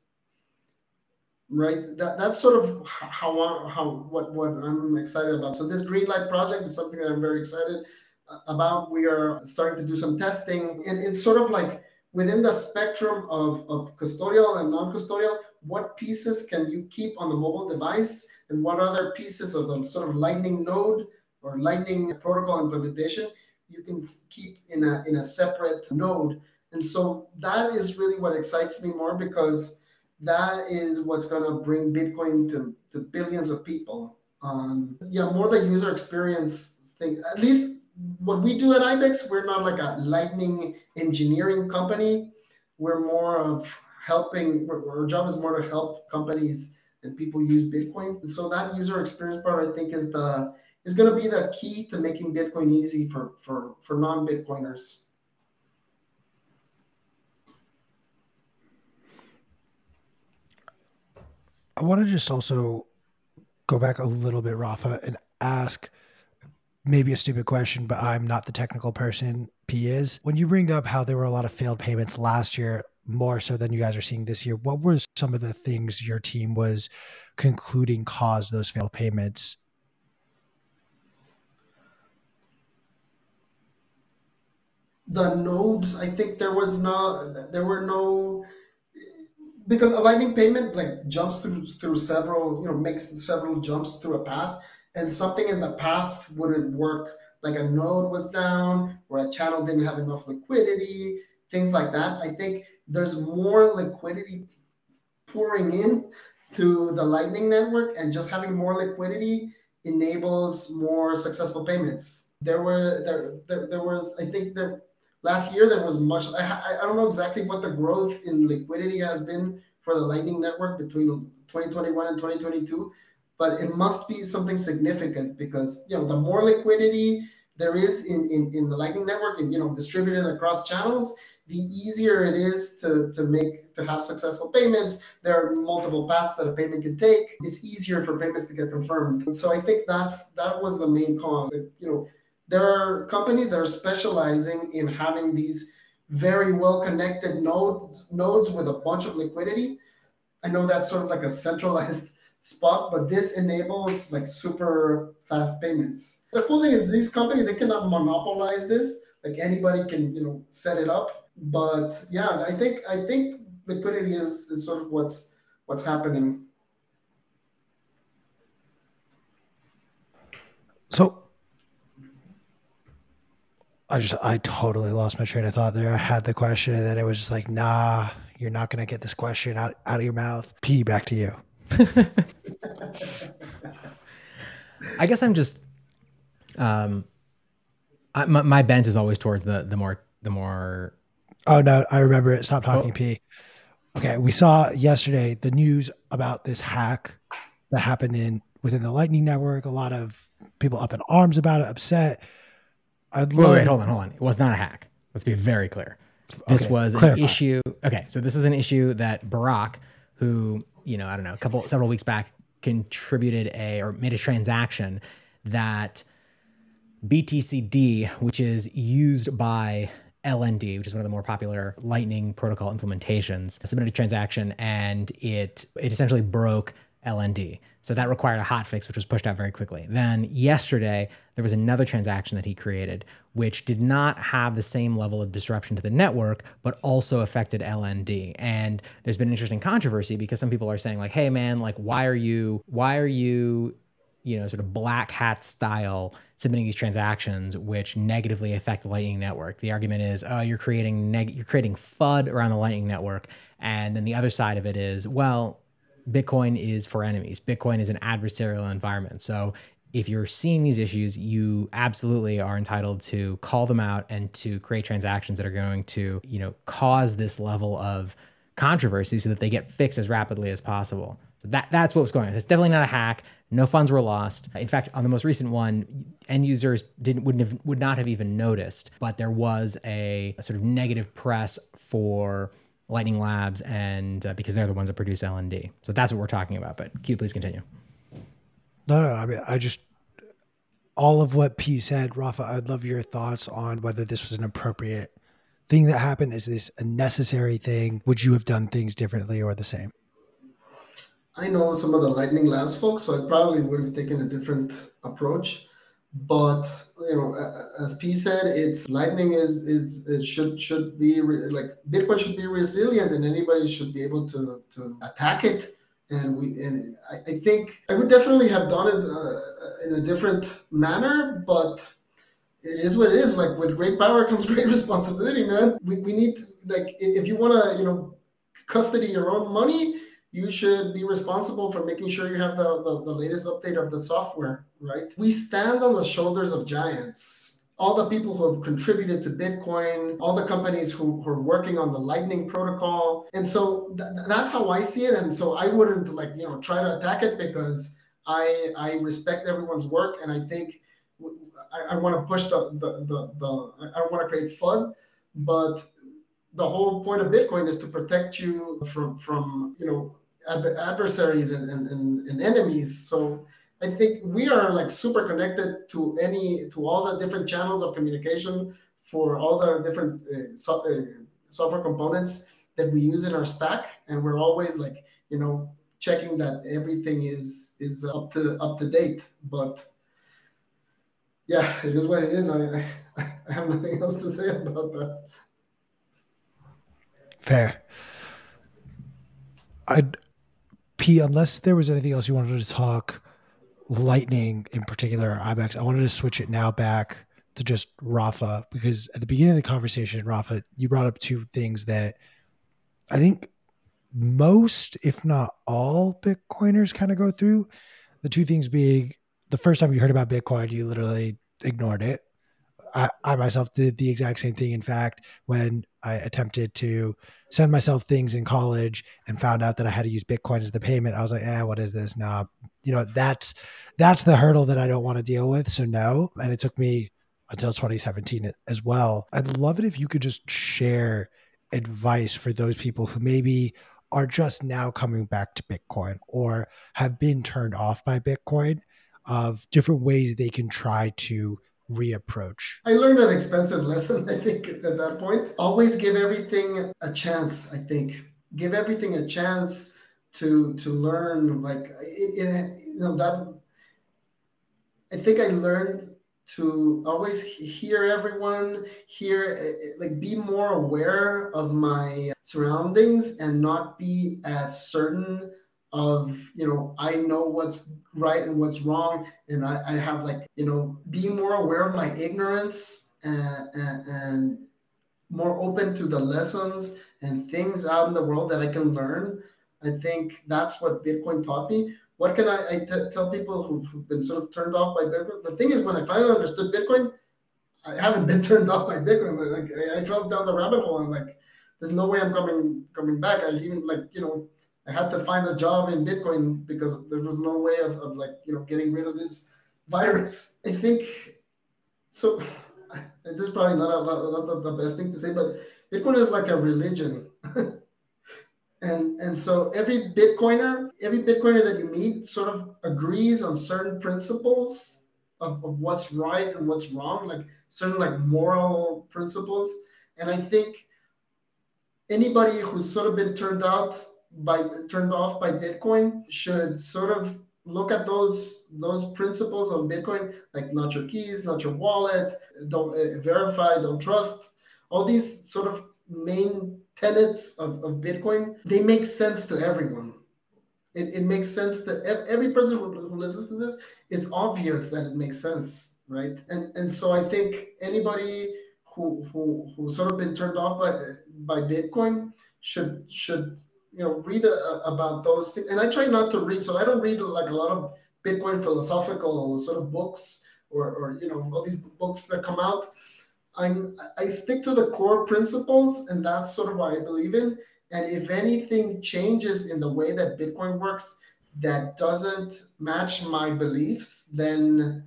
B: Right. That, that's sort of how how what what I'm excited about. So this green light project is something that I'm very excited uh, about. We are starting to do some testing, and it's sort of like within the spectrum of, of custodial and non-custodial, what pieces can you keep on the mobile device and what other pieces of the sort of lightning node or lightning protocol implementation you can keep in a, in a separate node. And so that is really what excites me more because that is what's going to bring Bitcoin to, to billions of people. Um, yeah, more the user experience thing. At least what we do at IBEX, we're not like a lightning engineering company. We're more of helping, our job is more to help companies and people use Bitcoin. So that user experience part, I think, is the is going to be the key to making Bitcoin easy for for for non-Bitcoiners.
A: I want to just also go back a little bit, Rafa, and ask maybe a stupid question, but I'm not the technical person. P is. When you bring up how there were a lot of failed payments last year, more so than you guys are seeing this year. What were some of the things your team was concluding caused those failed payments?
B: The nodes, I think there was not, there were no, because a lightning payment like jumps through through several, you know, makes several jumps through a path, and something in the path wouldn't work. Like a node was down, or a channel didn't have enough liquidity, things like that. I think there's more liquidity pouring in to the Lightning Network, and just having more liquidity enables more successful payments. There were there there, there was I think that last year there was much. I, I don't know exactly what the growth in liquidity has been for the Lightning Network between 2021 and 2022, but it must be something significant because you know the more liquidity there is in, in, in the Lightning Network and you know distributed across channels, the easier it is to, to make to have successful payments. There are multiple paths that a payment can take. It's easier for payments to get confirmed. And so i think that's that was the main cause you know there are companies that are specializing in having these very well connected nodes nodes with a bunch of liquidity. I know that's sort of like a centralized spot but this enables like super fast payments the cool thing is these companies they cannot monopolize this like anybody can you know set it up but yeah, I think I think liquidity is, is sort of what's what's happening.
A: So I just I totally lost my train of thought there. I had the question and then it was just like, nah, you're not gonna get this question out, out of your mouth. P back to you. *laughs*
C: I guess I'm just um I, my, my bent is always towards the the more the more
A: Oh no, I remember it. Stop talking, oh. P. Okay, we saw yesterday the news about this hack that happened in within the Lightning Network. A lot of people up in arms about it, upset.
C: I'd wait, wait, hold on, hold on. It was not a hack. Let's be very clear. This okay, was an issue. Okay, so this is an issue that Burak, who you know, I don't know, a couple several weeks back, contributed a or made a transaction that BTCD, which is used by LND, which is one of the more popular Lightning protocol implementations, submitted a transaction and it it essentially broke LND. So that required a hotfix, which was pushed out very quickly. Then yesterday, there was another transaction that he created, which did not have the same level of disruption to the network, but also affected LND. And there's been interesting controversy because some people are saying, like, hey man, like, why are you, why are you you know, sort of black hat style submitting these transactions, which negatively affect the Lightning Network. The argument is, oh, you're creating neg- you're creating FUD around the Lightning Network, and then the other side of it is, well, Bitcoin is for enemies. Bitcoin is an adversarial environment. So if you're seeing these issues, you absolutely are entitled to call them out and to create transactions that are going to, you know, cause this level of controversy so that they get fixed as rapidly as possible. So that that's what was going on. It's definitely not a hack. No funds were lost. In fact, on the most recent one, end users didn't wouldn't have would not have even noticed, but there was a, a sort of negative press for Lightning Labs and uh, because they're the ones that produce LND. So that's what we're talking about. But Q, please continue.
A: No, no, I mean, I just all of what P said, Rafa. I'd love your thoughts on whether this was an appropriate thing that happened. Is this a necessary thing? Would you have done things differently or the same?
B: I know some of the Lightning Labs folks, so I probably would have taken a different approach. But you know, as P said, it's Lightning is is it should should be re, like Bitcoin should be resilient, and anybody should be able to to attack it. And we and I, I think I would definitely have done it uh, in a different manner, but it is what it is. Like with great power comes *laughs* great responsibility, man. We, we need like if you want to you know custody your own money you should be responsible for making sure you have the, the, the, latest update of the software, right? We stand on the shoulders of giants. All the people who have contributed to Bitcoin, all the companies who, who are working on the Lightning protocol. And so th- that's how I see it. And so I wouldn't like, you know, try to attack it because I, I respect everyone's work. And I think I, I want to push the, the, the, the I don't want to create FUD, but the whole point of Bitcoin is to protect you from from you know adversaries and, and, and, enemies. So I think we are like super connected to any to all the different channels of communication for all the different uh, so, uh, software components that we use in our stack, and we're always like you know checking that everything is is up to up to date. But yeah, it is what it is. I *laughs* I have nothing else to say about that.
A: Fair. I'd P unless there was anything else you wanted to talk lightning in particular ibex i wanted to switch it now back to just rafa because at the beginning of the conversation rafa you brought up two things that i think most if not all bitcoiners kind of go through the two things being the first time you heard about bitcoin you literally ignored it I, I myself did the exact same thing. In fact, when I attempted to send myself things in college and found out that I had to use Bitcoin as the payment, I was like, "Eh, what is this?" Nah, you know, that's that's the hurdle that I don't want to deal with. So no, and it took me until 2017 as well. I'd love it if you could just share advice for those people who maybe are just now coming back to Bitcoin or have been turned off by Bitcoin of different ways they can try to reapproach?
B: I learned an expensive lesson, *laughs* I think, at that point. Always give everything a chance, I think. Give everything a chance to to learn. Like it, it you know that I think I learned to always hear everyone, hear eh, eh, like be more aware of my surroundings and not be as certain of you know i know what's right and what's wrong and i, I have like you know be more aware of my ignorance and, and, and more open to the lessons and things out in the world that i can learn. I think that's what bitcoin taught me. What can i, I t- tell people who, who've been sort of turned off by bitcoin? The thing is when i finally understood bitcoin i haven't been *laughs* turned off by bitcoin but like i, I fell down the rabbit hole and like there's no way i'm coming coming back. I even like you know I had to find a job in Bitcoin because there was no way of, of like, you know, getting rid of this virus. I think so. *laughs* This is probably not, a, not the, the best thing to say, but Bitcoin is like a religion. *laughs* and and so every Bitcoiner, every Bitcoiner that you meet sort of agrees on certain principles of, of what's right and what's wrong, like certain like moral principles. And I think anybody who's sort of been turned out by turned off by Bitcoin should sort of look at those those principles of Bitcoin, like not your keys, not your wallet, don't uh, verify, don't trust. All these sort of main tenets of, of Bitcoin, they make sense to everyone. It, it makes sense to every person who, who listens to this. It's obvious that it makes sense, right? And and so I think anybody who who who sort of been turned off by by Bitcoin should should you know read a, about those things and i try not to read so i don't read like a lot of bitcoin philosophical sort of books or, or you know all these books that come out. I'm i stick to the core principles and that's sort of what i believe in. And if anything changes in the way that bitcoin works that doesn't match my beliefs then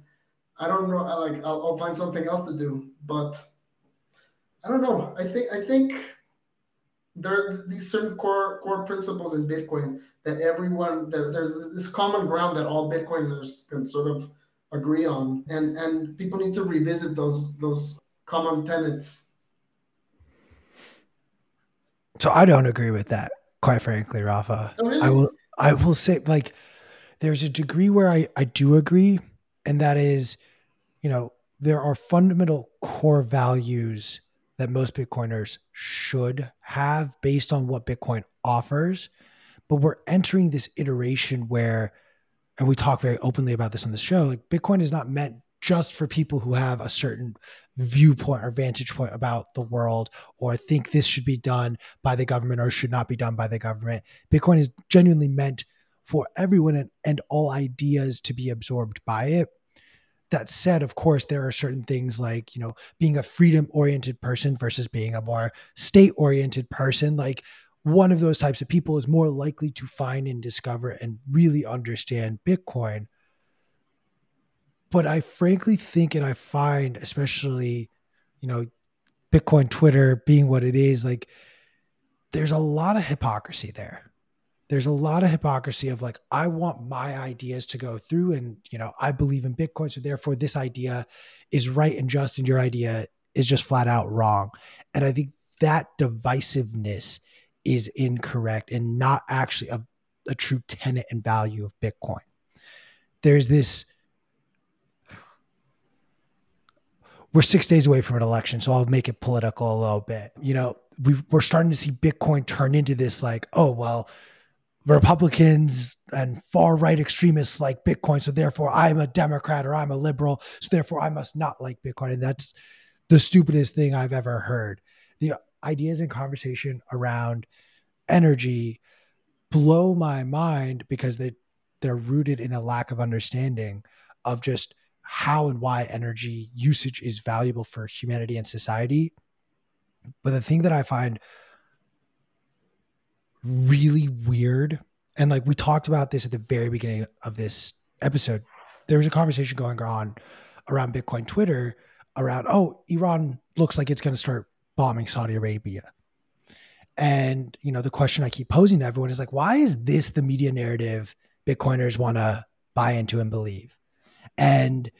B: i don't know like I'll, I'll find something else to do. But i don't know. I think i think there are these certain core core principles in Bitcoin that everyone there, there's this common ground that all Bitcoiners can sort of agree on, and and people need to revisit those those common tenets.
A: So I don't agree with that, quite frankly, Rafa. Oh, really? I will I will say like there's a degree where I I do agree, and that is, you know, there are fundamental core values that most Bitcoiners should have based on what Bitcoin offers. But we're entering this iteration where, and we talk very openly about this on the show, like Bitcoin is not meant just for people who have a certain viewpoint or vantage point about the world or think this should be done by the government or should not be done by the government. Bitcoin is genuinely meant for everyone and, and all ideas to be absorbed by it that said, of course, there are certain things like, you know, being a freedom oriented person versus being a more state oriented person. Like, one of those types of people is more likely to find and discover and really understand Bitcoin. But I frankly think, and I find, especially, you know, Bitcoin Twitter being what it is, like, there's a lot of hypocrisy there there's a lot of hypocrisy of like i want my ideas to go through and you know i believe in bitcoin so therefore this idea is right and just and your idea is just flat out wrong and i think that divisiveness is incorrect and not actually a, a true tenet and value of Bitcoin. There's this we're six days away from an election, so I'll make it political a little bit. You know, we are starting to see Bitcoin turn into this like, oh well, Republicans and far right extremists like Bitcoin, so therefore I'm a Democrat or I'm a liberal, so therefore I must not like Bitcoin, and that's the stupidest thing I've ever heard. The ideas and conversation around energy blow my mind because they they're rooted in a lack of understanding of just how and why energy usage is valuable for humanity and society. But the thing that I find really weird, and like we talked about this at the very beginning of this episode, there was a conversation going on around Bitcoin Twitter around, oh, Iran looks like it's going to start bombing Saudi Arabia. And, you know, the question I keep posing to everyone is like, why is this the media narrative Bitcoiners want to buy into and believe? And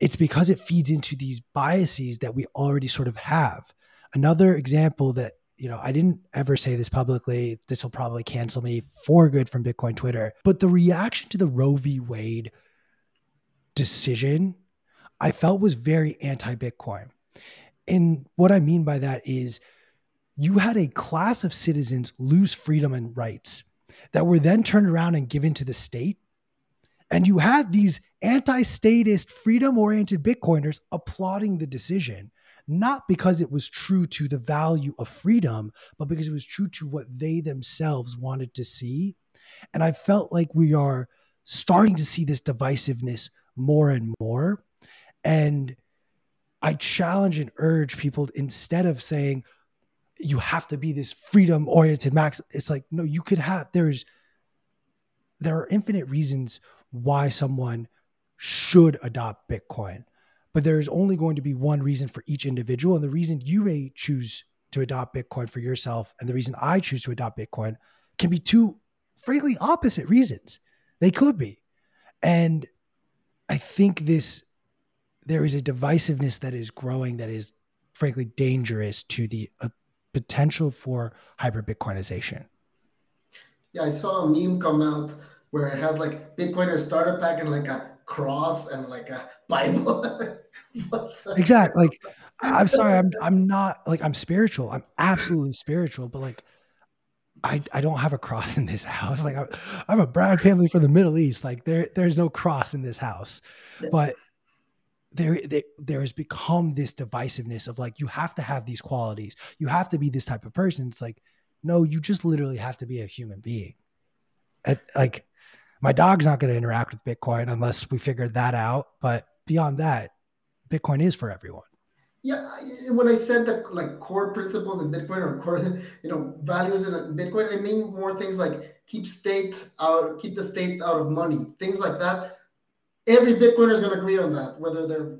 A: it's because it feeds into these biases that we already sort of have. Another example that, you know, I didn't ever say this publicly. This will probably cancel me for good from Bitcoin Twitter. But the reaction to the Roe v. Wade decision, I felt was very anti Bitcoin. And what I mean by that is you had a class of citizens lose freedom and rights that were then turned around and given to the state and you had these anti statist, freedom oriented Bitcoiners applauding the decision, not because it was true to the value of freedom, but because it was true to what they themselves wanted to see. And I felt like we are starting to see this divisiveness more and more. And I challenge and urge people instead of saying, you have to be this freedom oriented max. It's like, no, you could have, there's, there are infinite reasons why someone should adopt Bitcoin. But there is only going to be one reason for each individual. And the reason you may choose to adopt Bitcoin for yourself and the reason I choose to adopt Bitcoin can be two frankly opposite reasons. They could be. And I think this, there is a divisiveness that is growing that is frankly dangerous to the uh, potential for hyper Bitcoinization.
B: Yeah, I saw a meme come out where it has like Bitcoiner starter pack and like a cross and like a Bible. *laughs* *laughs*
A: exactly. Like I'm sorry, I'm I'm not like I'm spiritual. I'm absolutely spiritual, but like I, I don't have a cross in this house. Like I, I'm a Brown family from the Middle East. Like there there's no cross in this house. But there, there there has become this divisiveness of like you have to have these qualities. You have to be this type of person. It's like no, you just literally have to be a human being. At, like my dog's not going to interact with Bitcoin unless we figure that out. But beyond that, Bitcoin is for everyone.
B: Yeah, when I said that like core principles in Bitcoin or core, you know, values in Bitcoin, I mean more things like keep state out, keep the state out of money, things like that. Every Bitcoiner is going to agree on that, whether they're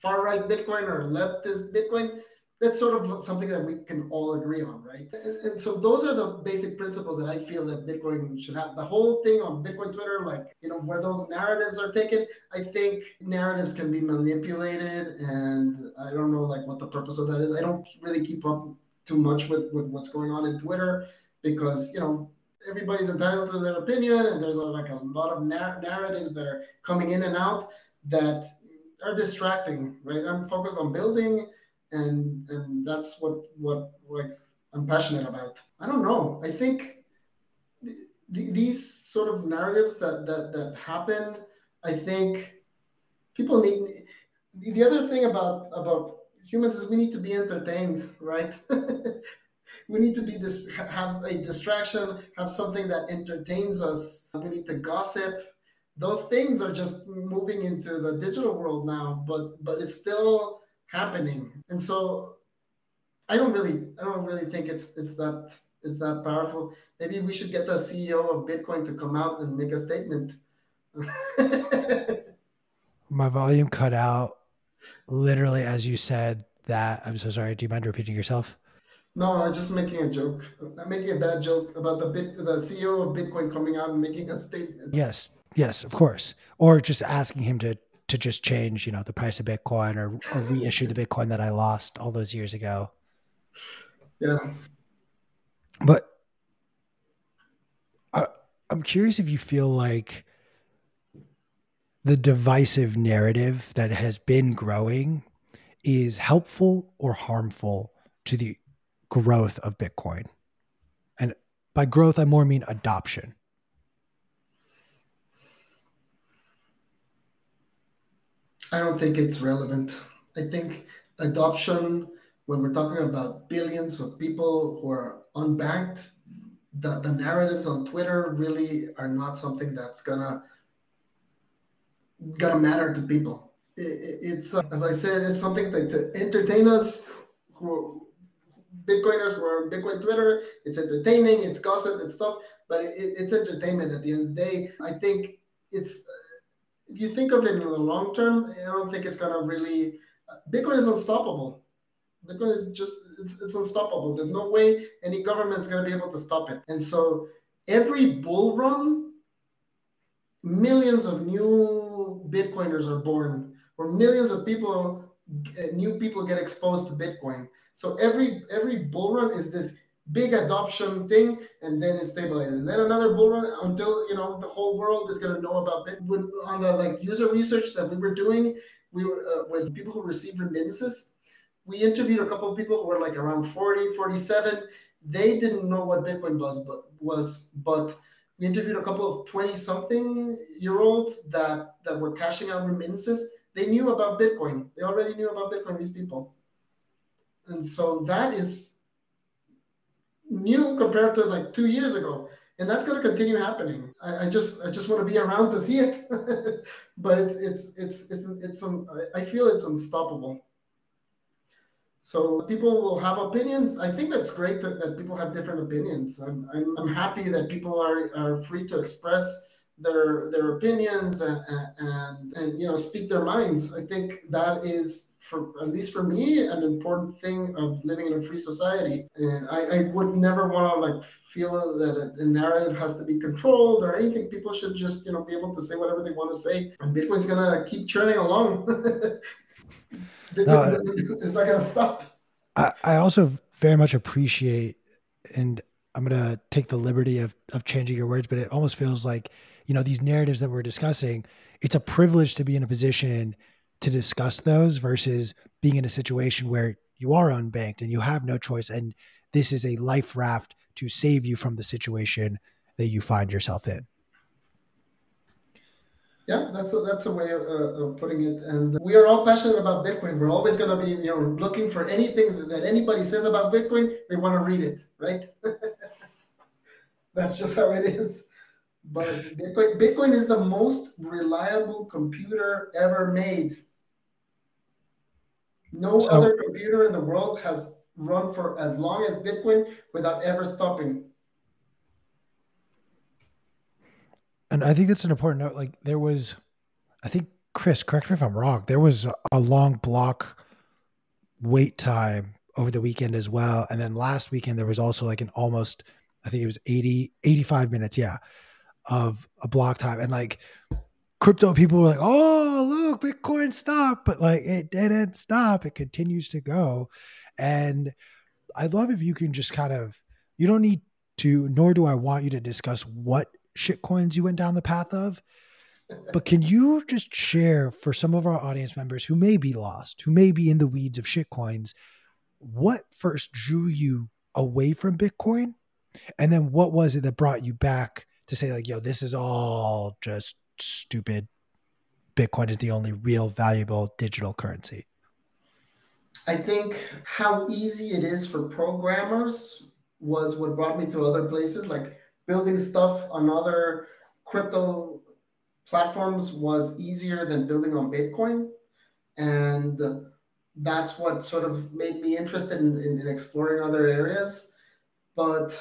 B: far right Bitcoin or leftist Bitcoin that's sort of something that we can all agree on, right? And, and, so those are the basic principles that I feel that Bitcoin should have. The whole thing on Bitcoin Twitter, like you know, where those narratives are taken, I think narratives can be manipulated, and I don't know like what the purpose of that is. I don't really keep up too much with with what's going on in Twitter because you know everybody's entitled to their opinion, and there's a, like a lot of nar- narratives that are coming in and out that are distracting, right? I'm focused on building and and that's what what like I'm passionate about. I don't know. I think th- th- these sort of narratives that that that happen. I think people need. The other thing about about humans is we need to be entertained, right? *laughs* we need to be this have a distraction, have something that entertains us. We need to gossip. Those things are just moving into the digital world now, but but it's still happening. And so I don't really I don't really think it's it's that it's that powerful. Maybe we should get the CEO of Bitcoin to come out and make a statement. *laughs*
A: My volume cut out literally as you said that. I'm so sorry. Do you mind repeating yourself?
B: No, I'm just making a joke. I'm making a bad joke about the bit the CEO of Bitcoin coming out and making a statement.
A: Yes, yes, of course. Or just asking him to to just change, you know, the price of Bitcoin or, or reissue the Bitcoin that I lost all those years ago.
B: Yeah.
A: But I, I'm curious if you feel like the divisive narrative that has been growing is helpful or harmful to the growth of Bitcoin. And by growth, I more mean adoption.
B: I don't think it's relevant. I think adoption, when we're talking about billions of people who are unbanked, the, the narratives on Twitter really are not something that's gonna gonna matter to people. It, it's uh, as I said, it's something that to entertain us who Bitcoiners who are on Bitcoin Twitter. It's entertaining, it's gossip, it's stuff, but it, it's entertainment at the end of the day. I think it's if you think of it in the long term, I don't think it's gonna really. Bitcoin is unstoppable. Bitcoin is just it's, it's unstoppable. There's no way any government's gonna be able to stop it. And so every bull run, millions of new Bitcoiners are born, or millions of people, uh, new people get exposed to Bitcoin. So every every bull run is this big adoption thing, and then it stabilizes. And then another bull run until you know the whole world is going to know about Bitcoin. On the like user research that we were doing, we were uh, with people who received remittances. We interviewed a couple of people who were like around 40, 47. They didn't know what Bitcoin was, but was but we interviewed a couple of 20 something year olds that that were cashing out remittances. They knew about Bitcoin. They already knew about Bitcoin. These people, and so that is new compared to like two years ago. And that's going to continue happening. I, I, just i just want to be around to see it. *laughs* But it's it's it's it's it's um, i feel it's unstoppable. So people will have opinions. I think that's great that, that people have different opinions. I'm, I'm, I'm happy that people are, are free to express their their opinions and, and and you know speak their minds. I think that is for at least for me an important thing of living in a free society. And i, I would never want to like feel that a, a, narrative has to be controlled or anything. People should just you know be able to say whatever they want to say. And bitcoin's gonna keep churning along. *laughs* No, it's not gonna stop.
A: I, I also very much appreciate and i'm gonna take the liberty of of changing your words but it almost feels like you know these narratives that we're discussing it's a privilege to be in a position to discuss those versus being in a situation where you are unbanked and you have no choice and this is a life raft to save you from the situation that you find yourself in.
B: Yeah that's a, that's a way of, uh, of putting it. And we are all passionate about bitcoin. We're always going to be you know looking for anything that anybody says about bitcoin we want to read it right? *laughs* That's just how it is. But Bitcoin, Bitcoin is the most reliable computer ever made. No so, other computer in the world has run for as long as Bitcoin without ever stopping.
A: And I think that's an important note. Like there was, I think Chris, correct me if I'm wrong. There was a long block wait time over the weekend as well. And then last weekend there was also like an almost, I think it was 80, 85 minutes. Yeah of a block time and like crypto people were like oh look bitcoin stopped but like it didn't stop. It continues to go. And i love if you can just kind of you don't need to nor do i want you to discuss what shitcoins you went down the path of. But can you just share for some of our audience members who may be lost who may be in the weeds of shitcoins what first drew you away from bitcoin? And then what was it that brought you back to say like, yo, this is all just stupid. Bitcoin is the only real valuable digital currency.
B: I think how easy it is for programmers was what brought me to other places. Like building stuff on other crypto platforms was easier than building on Bitcoin. And that's what sort of made me interested in, in, in exploring other areas. But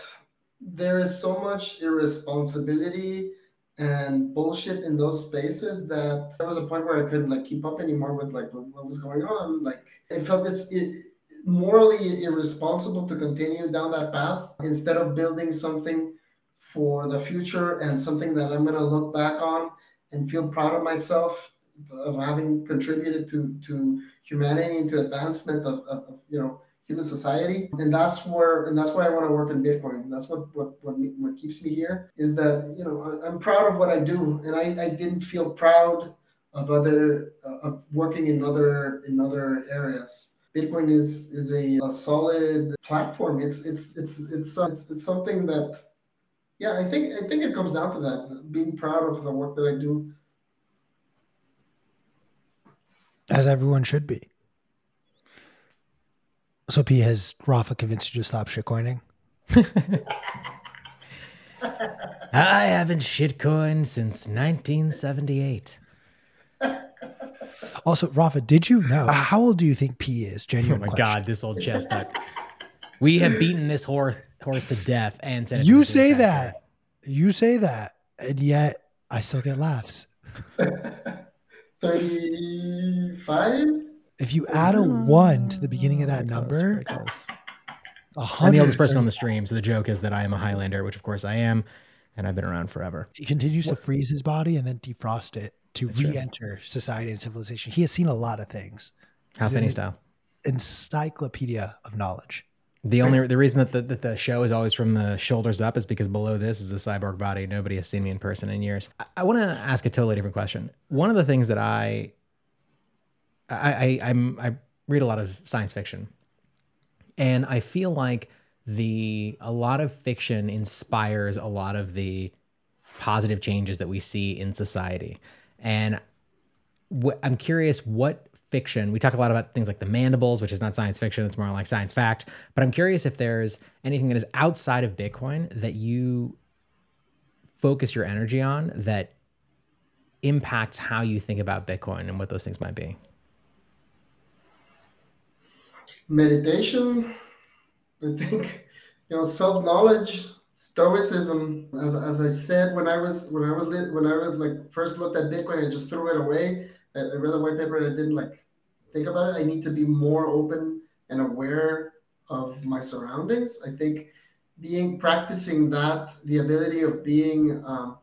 B: there is so much irresponsibility and bullshit in those spaces that there was a point where I couldn't like keep up anymore with like what, was going on. Like it felt it's it, morally irresponsible to continue down that path instead of building something for the future and something that I'm gonna look back on and feel proud of myself of having contributed to to humanity and to advancement of, of, of you know human society, and that's where and that's why I want to work in Bitcoin. That's what what what, me, what keeps me here is that you know I'm proud of what I do, and I, I didn't feel proud of other uh, of working in other in other areas. Bitcoin is is a, a solid platform. It's it's it's it's, uh, it's it's something that yeah, I think I think it comes down to that being proud of the work that I do.
A: As everyone should be. So P has Rafa convinced you to stop shitcoining? *laughs*
C: I haven't shitcoined since 1978. *laughs*
A: Also, Rafa, did you know how old do you think P is? Genuine.
C: Oh my
A: question.
C: god, this old chestnut. we have beaten this horse horse to death and said
A: You say that. You say that, and yet I still get laughs. *laughs*
B: Thirty-five.
A: If you add a one to the beginning of that
C: close,
A: number,
C: very close.
A: a
C: I'm the oldest person on the stream, so the joke is that I am a Highlander, which of course I am, and I've been around forever.
A: He continues to freeze his body and then defrost it to
C: That's
A: re-enter society and civilization. He has seen a lot of things.
C: Half
A: He's in
C: penny
A: an
C: style.
A: Encyclopedia of knowledge.
C: The only the reason that the, that the show is always from the shoulders up is because below this is the cyborg body. Nobody has seen me in person in years. I, I want to ask a totally different question. One of the things that I I, I I'm I read a lot of science fiction, and I feel like the a lot of fiction inspires a lot of the positive changes that we see in society, and wh- I'm curious what fiction we talk a lot about things like the mandibles which is not science fiction it's more like science fact. But i'm curious if there's anything that is outside of bitcoin that you focus your energy on that impacts how you think about bitcoin and what those things might be
B: meditation. I think you know self-knowledge stoicism as, as i said when i was when i was lit- when i was like first looked at bitcoin i just threw it away. I, I read a white paper and i didn't like think about it. I need to be more open and aware of my surroundings. I think being practicing that the ability of being um,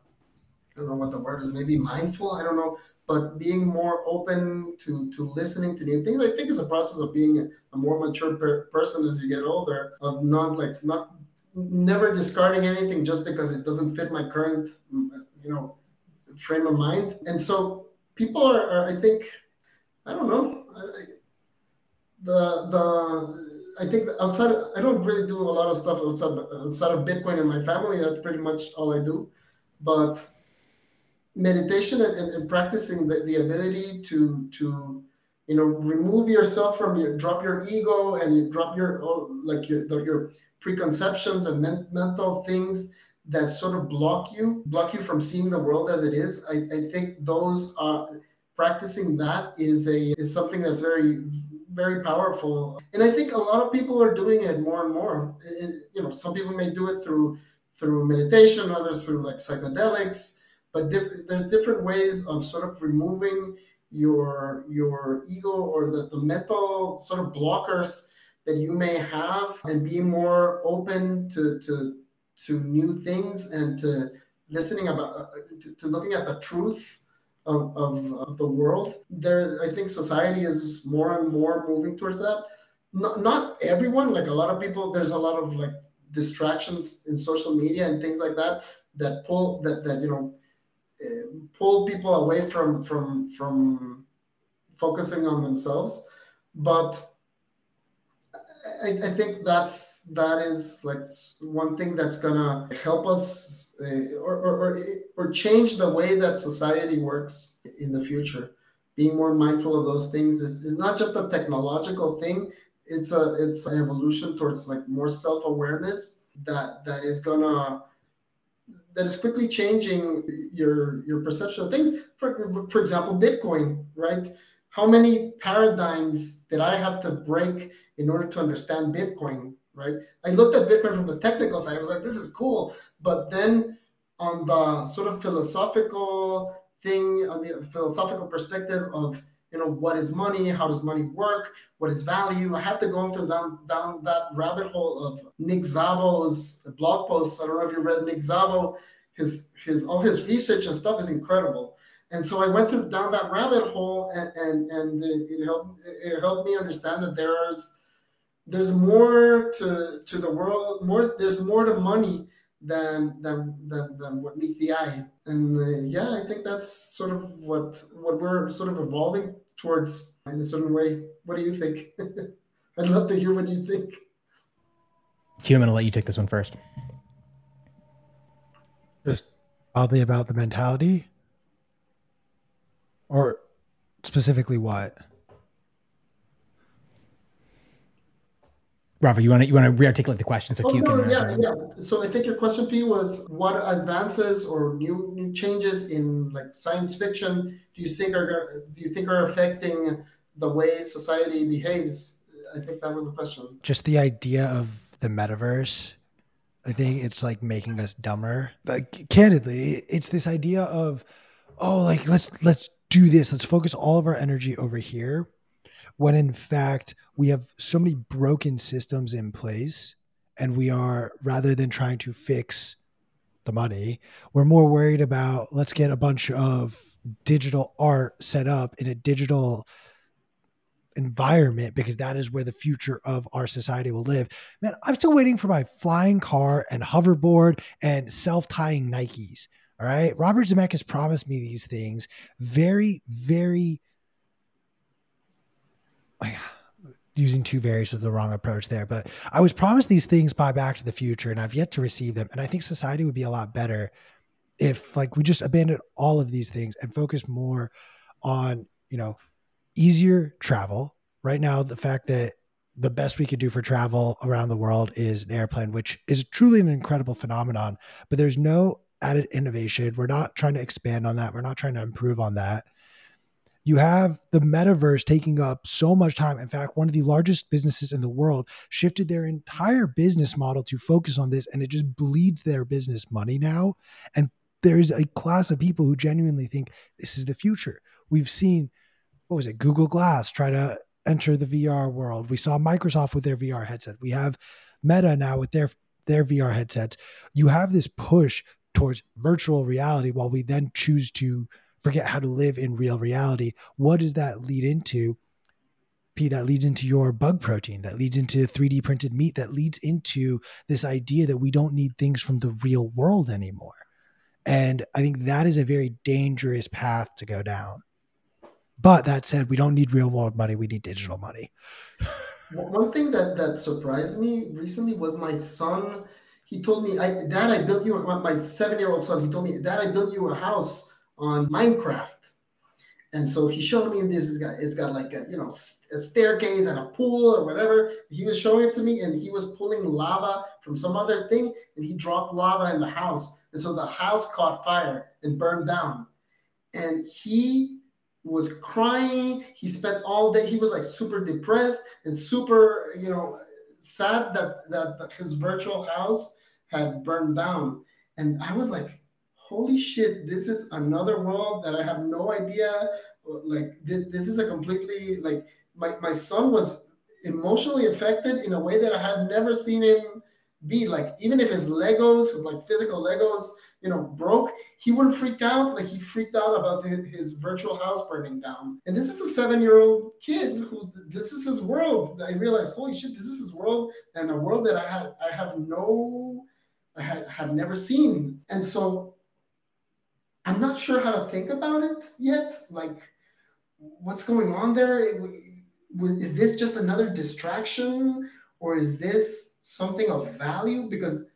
B: i don't know what the word is maybe mindful i don't know but being more open to to listening to new things. I think is a process of being a more mature per- person as you get older of not like not never discarding anything just because it doesn't fit my current mm, you know frame of mind. And so people are, are i think i don't know. I, the the i think outside i don't really do a lot of stuff outside outside of bitcoin and my family. That's pretty much all i do. But meditation and, and, practicing the, the ability to to you know remove yourself from your drop your ego and you drop your like your the, your preconceptions and men, mental things that sort of block you block you from seeing the world as it is. I, I think those are practicing that is a is something that's very very powerful. And i think a lot of people are doing it more and more. It, you know some people may do it through through meditation others through like psychedelics but diff- there's different ways of sort of removing your your ego or the, the mental sort of blockers that you may have and be more open to to to new things and to listening about uh, to, to looking at the truth of, of, of the world. There i think society is more and more moving towards that. Not, not everyone like a lot of people there's a lot of like distractions in social media and things like that that pull that that you know pull people away from from from focusing on themselves. But I, I think that's that is like one thing that's gonna help us uh, or, or, or or change the way that society works in the future. Being more mindful of those things is, is not just a technological thing it's a it's an evolution towards like more self-awareness that that is gonna that is quickly changing your your perception of things. For, for example, Bitcoin, right? How many paradigms did I have to break in order to understand Bitcoin, right? I looked at Bitcoin from the technical side. I was like, this is cool. But then on the sort of philosophical thing, on the philosophical perspective of you know what is money how does money work what is value i had to go through down down that rabbit hole of nick szabo's blog posts i don't know if you read nick szabo his his all his research and stuff is incredible and so i went through down that rabbit hole and and, and it, helped it helped me understand that there's there's more to to the world. More there's more to money than than than, than what meets the eye. And uh, yeah, I think that's sort of what what we're sort of evolving towards in a certain way. What do you think? *laughs* I'd love to hear what you think.
C: Hugh, I'm going to let you take this one first.
A: Just oddly about the mentality, or specifically what?
C: Rafa, you want to you want to rearticulate the question so
B: oh,
C: Q
B: no,
C: can.
B: Uh, yeah, yeah. So I think your question, P, was what advances or new changes in like science fiction do you think are do you think are affecting the way society behaves? I think that was the question.
A: Just the idea of the metaverse. I think it's like making us dumber. Like candidly, it's this idea of, oh, like let's let's do this. Let's focus all of our energy over here when in fact we have so many broken systems in place and we are rather than trying to fix the money we're more worried about let's get a bunch of digital art set up in a digital environment because that is where the future of our society will live. Man, I'm still waiting for my flying car and hoverboard and self-tying Nikes. All right. Robert Zemeckis promised me these things very, very *sighs* using two varies was the wrong approach there. But I was promised these things by Back to the Future, and I've yet to receive them. And I think society would be a lot better if like we just abandoned all of these things and focus more on you know easier travel. Right now, the fact that the best we could do for travel around the world is an airplane, which is truly an incredible phenomenon. But there's no added innovation. We're not trying to expand on that. We're not trying to improve on that you have the metaverse taking up so much time. In fact, one of the largest businesses in the world shifted their entire business model to focus on this, and it just bleeds their business money now. And there's a class of people who genuinely think this is the future. We've seen, what was it, Google Glass try to enter the VR world. We saw Microsoft with their VR headset. We have Meta now with their their VR headsets. You have this push towards virtual reality while we then choose to forget how to live in real reality. What does that lead into? P, that leads into your bug protein, that leads into 3D printed meat, that leads into this idea that we don't need things from the real world anymore. And I think that is a very dangerous path to go down. But that said, we don't need real world money, we need digital money.
B: One thing that, that surprised me recently was my son. He told me, I, Dad, I built you, my seven year old son, he told me, Dad, I built you a house on Minecraft. And so he showed me this. It's got, it's got like a you know a staircase and a pool or whatever. He was showing it to me, and he was pulling lava from some other thing, and he dropped lava in the house, and so the house caught fire and burned down. And he was crying. He spent all day. He was like super depressed and super you know sad that that his virtual house had burned down. And I was like, holy shit, this is another world that I have no idea. Like this, this is a completely like my, my son was emotionally affected in a way that I have never seen him be. Like even if his Legos, like physical Legos, you know, broke, he wouldn't freak out. Like he freaked out about his, his virtual house burning down. And this is a seven-year-old kid who this is his world. I realized, holy shit, this is his world, and a world that I had I have no I had, have never seen. And so I'm not sure how to think about it yet. Like, what's going on there? Is this just another distraction, or is this something of value? Because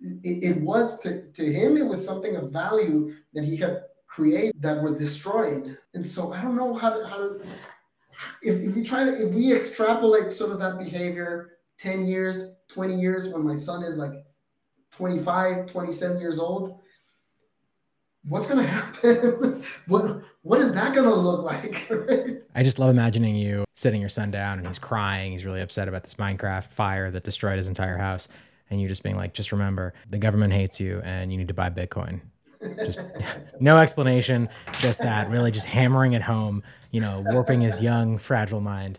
B: it, was to, to him, it was something of value that he had created that was destroyed. And so I don't know how to, how to if, if we try to, if we extrapolate sort of that behavior 10 years, 20 years, when my son is like 25, 27 years old, what's going to happen? *laughs* what what is that going to look like? *laughs*
C: I just love imagining you sitting your son down and he's crying. He's really upset about this Minecraft fire that destroyed his entire house, and you just being like, just remember, the government hates you, and you need to buy Bitcoin. Just *laughs* no explanation, just that. Really, just hammering it home. You know, warping his young, fragile mind.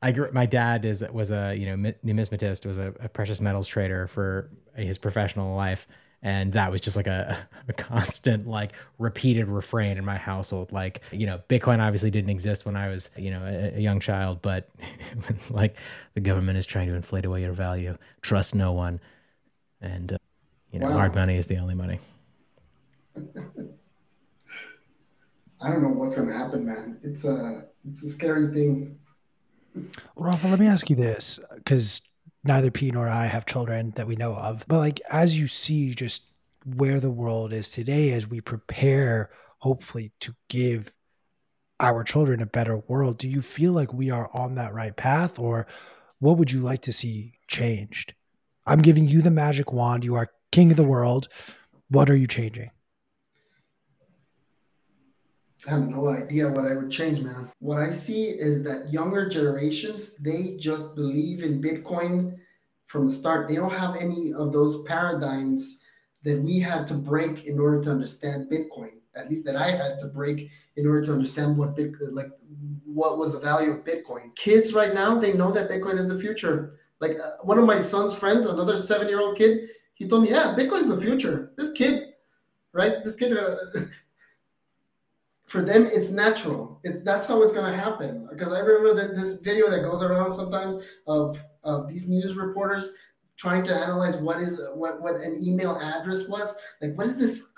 C: I grew, my dad is was a you know numismatist, was a, a precious metals trader for his professional life and that was just like a, *laughs* a, constant like repeated refrain in my household. Like you know bitcoin obviously didn't exist when i was you know a, a young child but *laughs* it's like the government is trying to inflate away your value. Trust no one. And uh, you know wow. hard money is the only money. *laughs*
B: I don't know what's going to happen man. It's a it's a scary thing.
A: Rafa, let me ask you this because neither P nor I have children that we know of. But like as you see just where the world is today as we prepare hopefully to give our children a better world, do you feel like we are on that right path or what would you like to see changed? I'm giving you the magic wand. You are king of the world. What are you changing?
B: I have no idea what I would change, man. What I see is that younger generations, they just believe in Bitcoin from the start. They don't have any of those paradigms that we had to break in order to understand Bitcoin. At least that I had to break in order to understand what Bitcoin, like what was the value of Bitcoin. Kids right now, they know that Bitcoin is the future. Like uh, one of my son's friends, another seven-year-old kid, he told me, "Yeah, Bitcoin's the future." This kid, right? This kid, uh, *laughs* for them it's natural. It, that's how it's going to happen. Because i remember that this video that goes around sometimes of, of these news reporters trying to analyze what is what, what an email address was. Like what is this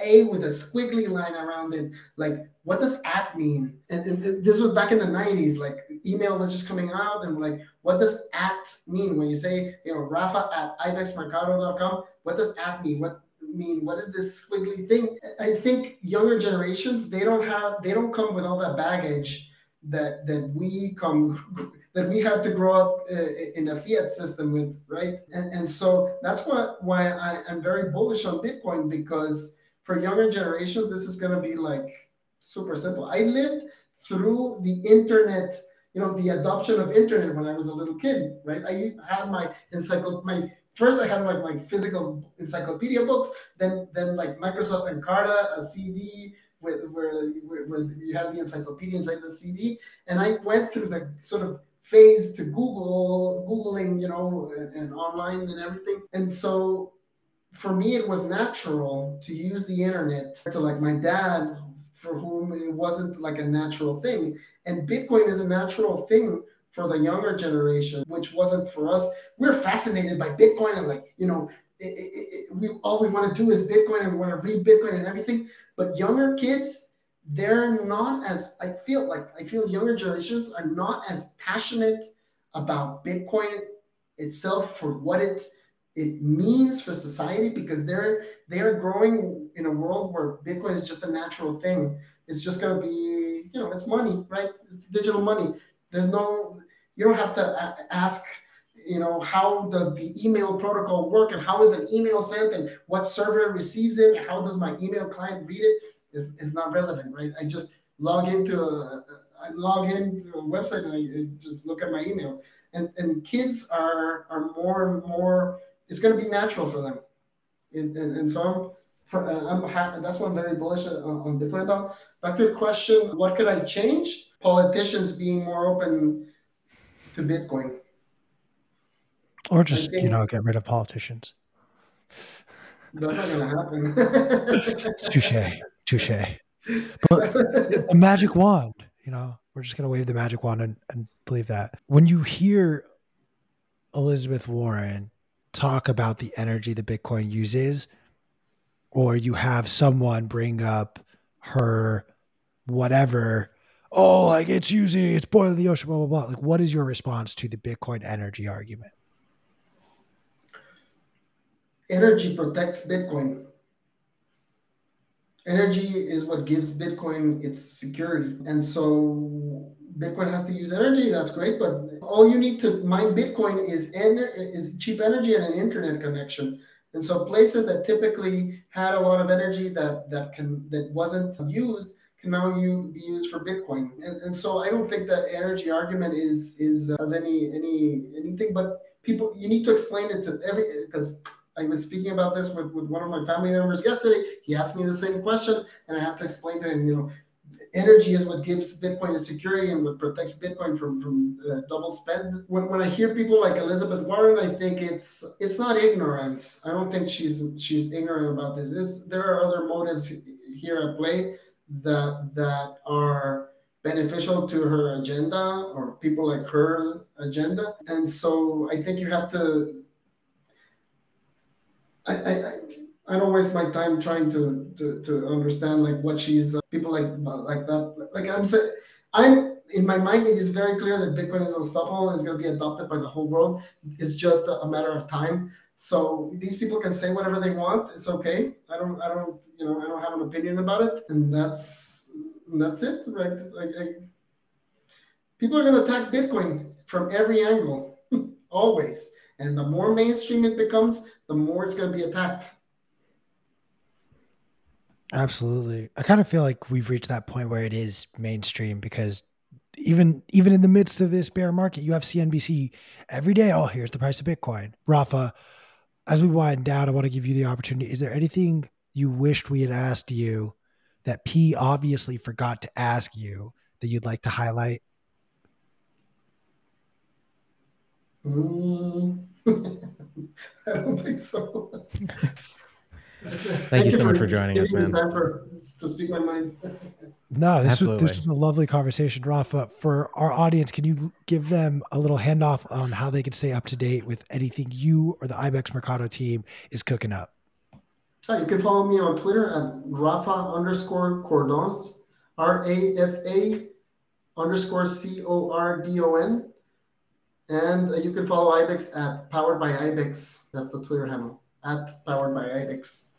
B: a with a squiggly line around it? Like what does at mean? And, and this was back in the 90s like email was just coming out and like what does at mean? When you say you know rafa at ibexmercado.com what does at mean? What mean? What is this squiggly thing? I think younger generations they don't have they don't come with all that baggage that that we come *laughs* that we had to grow up uh, in a fiat system with, right? And and so that's what why I am very bullish on Bitcoin because for younger generations this is going to be like super simple. I lived through the internet you know the adoption of internet when I was a little kid, right? I had my encyclopedia, my first I had like my physical encyclopedia books, then then like Microsoft Encarta, a CD where, where, where you had the encyclopedia inside the CD, and I went through the sort of phase to Google, Googling, you know, and, and online and everything. And so for me, it was natural to use the internet to like my dad, for whom it wasn't like a natural thing. And Bitcoin is a natural thing for the younger generation, which wasn't for us. We're fascinated by Bitcoin and like, you know, it, it, it, we all we want to do is Bitcoin and we want to read Bitcoin and everything. But younger kids, they're not as I feel like I feel younger generations are not as passionate about Bitcoin itself for what it it means for society because they're they're growing in a world where Bitcoin is just a natural thing. It's just going to be, you know, it's money, right? It's digital money. There's no, you don't have to uh, ask, you know, how does the email protocol work and how is an email sent and what server receives it? How does my email client read it? it? Is is not relevant, right? I just log into a, I log into a website and I just look at my email. And and kids are are more and more. It's going to be natural for them, and, and, and so I'm I'm happy. That's what I'm very bullish on, on Bitcoin about. Back to your question, what could I change? Politicians being more open to Bitcoin.
A: Or just, think, you know, get rid of politicians.
B: That's not going to
A: happen. *laughs* touche, touche. But *laughs* a magic wand, you know, we're just going to wave the magic wand and, and believe that. When you hear Elizabeth Warren talk about the energy that Bitcoin uses, or you have someone bring up her whatever oh, like it's using, it's boiling the ocean, blah, blah, blah. Like, what is your response to the Bitcoin energy argument?
B: Energy protects Bitcoin. Energy is what gives Bitcoin its security. And so Bitcoin has to use energy. That's great. But all you need to mine Bitcoin is, ener- is cheap energy and an internet connection. And so places that typically had a lot of energy that, that can that wasn't used can now you be used for Bitcoin. And, and so I don't think that energy argument is is uh, has any any anything. But people, you need to explain it to every because I was speaking about this with, with one of my family members yesterday. He asked me the same question, and I have to explain to him, you know, energy is what gives Bitcoin its security and what protects Bitcoin from from uh, double spend. When, when I hear people like Elizabeth Warren, I think it's it's not ignorance. I don't think she's she's ignorant about this. It's, there are other motives here at play that that are beneficial to her agenda or people like her agenda. And so I think you have to. I, I, I don't waste my time trying to to, to understand like what she's uh, people like like that like I'm saying I'm in my mind it is very clear that Bitcoin is unstoppable and is going to be adopted by the whole world. It's just a, a matter of time. So these people can say whatever they want. It's okay. I don't I don't you know I don't have an opinion about it, and that's that's it, right? People are going to attack Bitcoin from every angle, *laughs* always. And the more mainstream it becomes, the more it's going to be attacked.
A: Absolutely. I kind of feel like we've reached that point where it is mainstream because even even in the midst of this bear market, you have CNBC every day. Oh, here's the price of Bitcoin. Rafa, as we wind down, I want to give you the opportunity. Is there anything you wished we had asked you that P obviously forgot to ask you that you'd like to highlight?
B: Mm. *laughs* I don't think so. *laughs*
C: Thank, Thank, you so much for joining us, man.
B: For, to speak my mind. *laughs*
A: no, this was, this was a lovely conversation, Rafa. For our audience, can you give them a little handoff on how they can stay up to date with anything you or the IBEX Mercado team is cooking up?
B: Uh, you can follow me on Twitter at Rafa underscore Cordon, R A F A underscore C O R D O N. And uh, you can follow IBEX at Powered by IBEX. That's the Twitter handle at Powered by IBEX.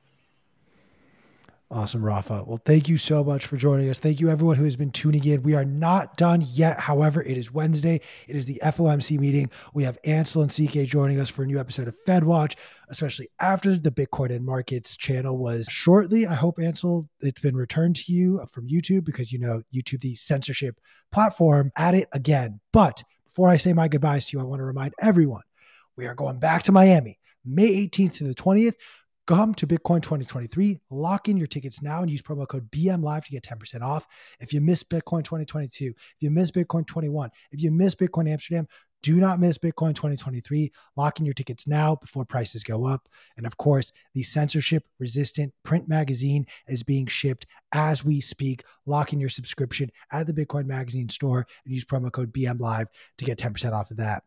A: Awesome, Rafa. Well, thank you so much for joining us. Thank you, everyone who has been tuning in. We are not done yet. However, it is Wednesday. It is the FOMC meeting. We have Ansel and CK joining us for a new episode of Fed Watch, especially after the Bitcoin and Markets channel was shortly. I hope, Ansel, it's been returned to you from YouTube because, you know, YouTube, the censorship platform, at it again. But before I say my goodbyes to you, I want to remind everyone we are going back to Miami May 18th to the 20th Come to Bitcoin 2023, lock in your tickets now and use promo code BM Live to get 10% off. If you miss Bitcoin 2022, if you miss Bitcoin 21, if you miss Bitcoin Amsterdam, do not miss Bitcoin 2023. Lock in your tickets now before prices go up. And of course, the censorship resistant print magazine is being shipped as we speak. Lock in your subscription at the Bitcoin Magazine store and use promo code BM Live to get 10% off of that.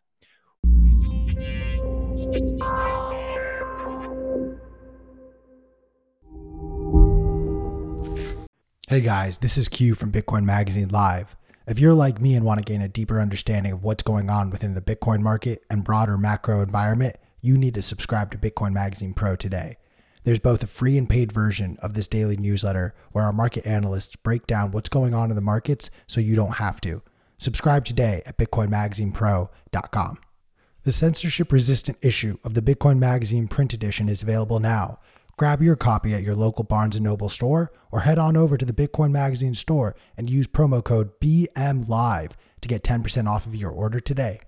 A: Hey guys, this is Q from Bitcoin Magazine Live. If you're like me and want to gain a deeper understanding of what's going on within the Bitcoin market and broader macro environment, you need to subscribe to Bitcoin Magazine Pro today. There's both a free and paid version of this daily newsletter where our market analysts break down what's going on in the markets so you don't have to. Subscribe today at bitcoinmagazinepro.com. The censorship resistant issue of the Bitcoin Magazine print edition is available now Grab your copy at your local Barnes & Noble store or head on over to the Bitcoin Magazine store and use promo code BMLIVE to get 10% off of your order today.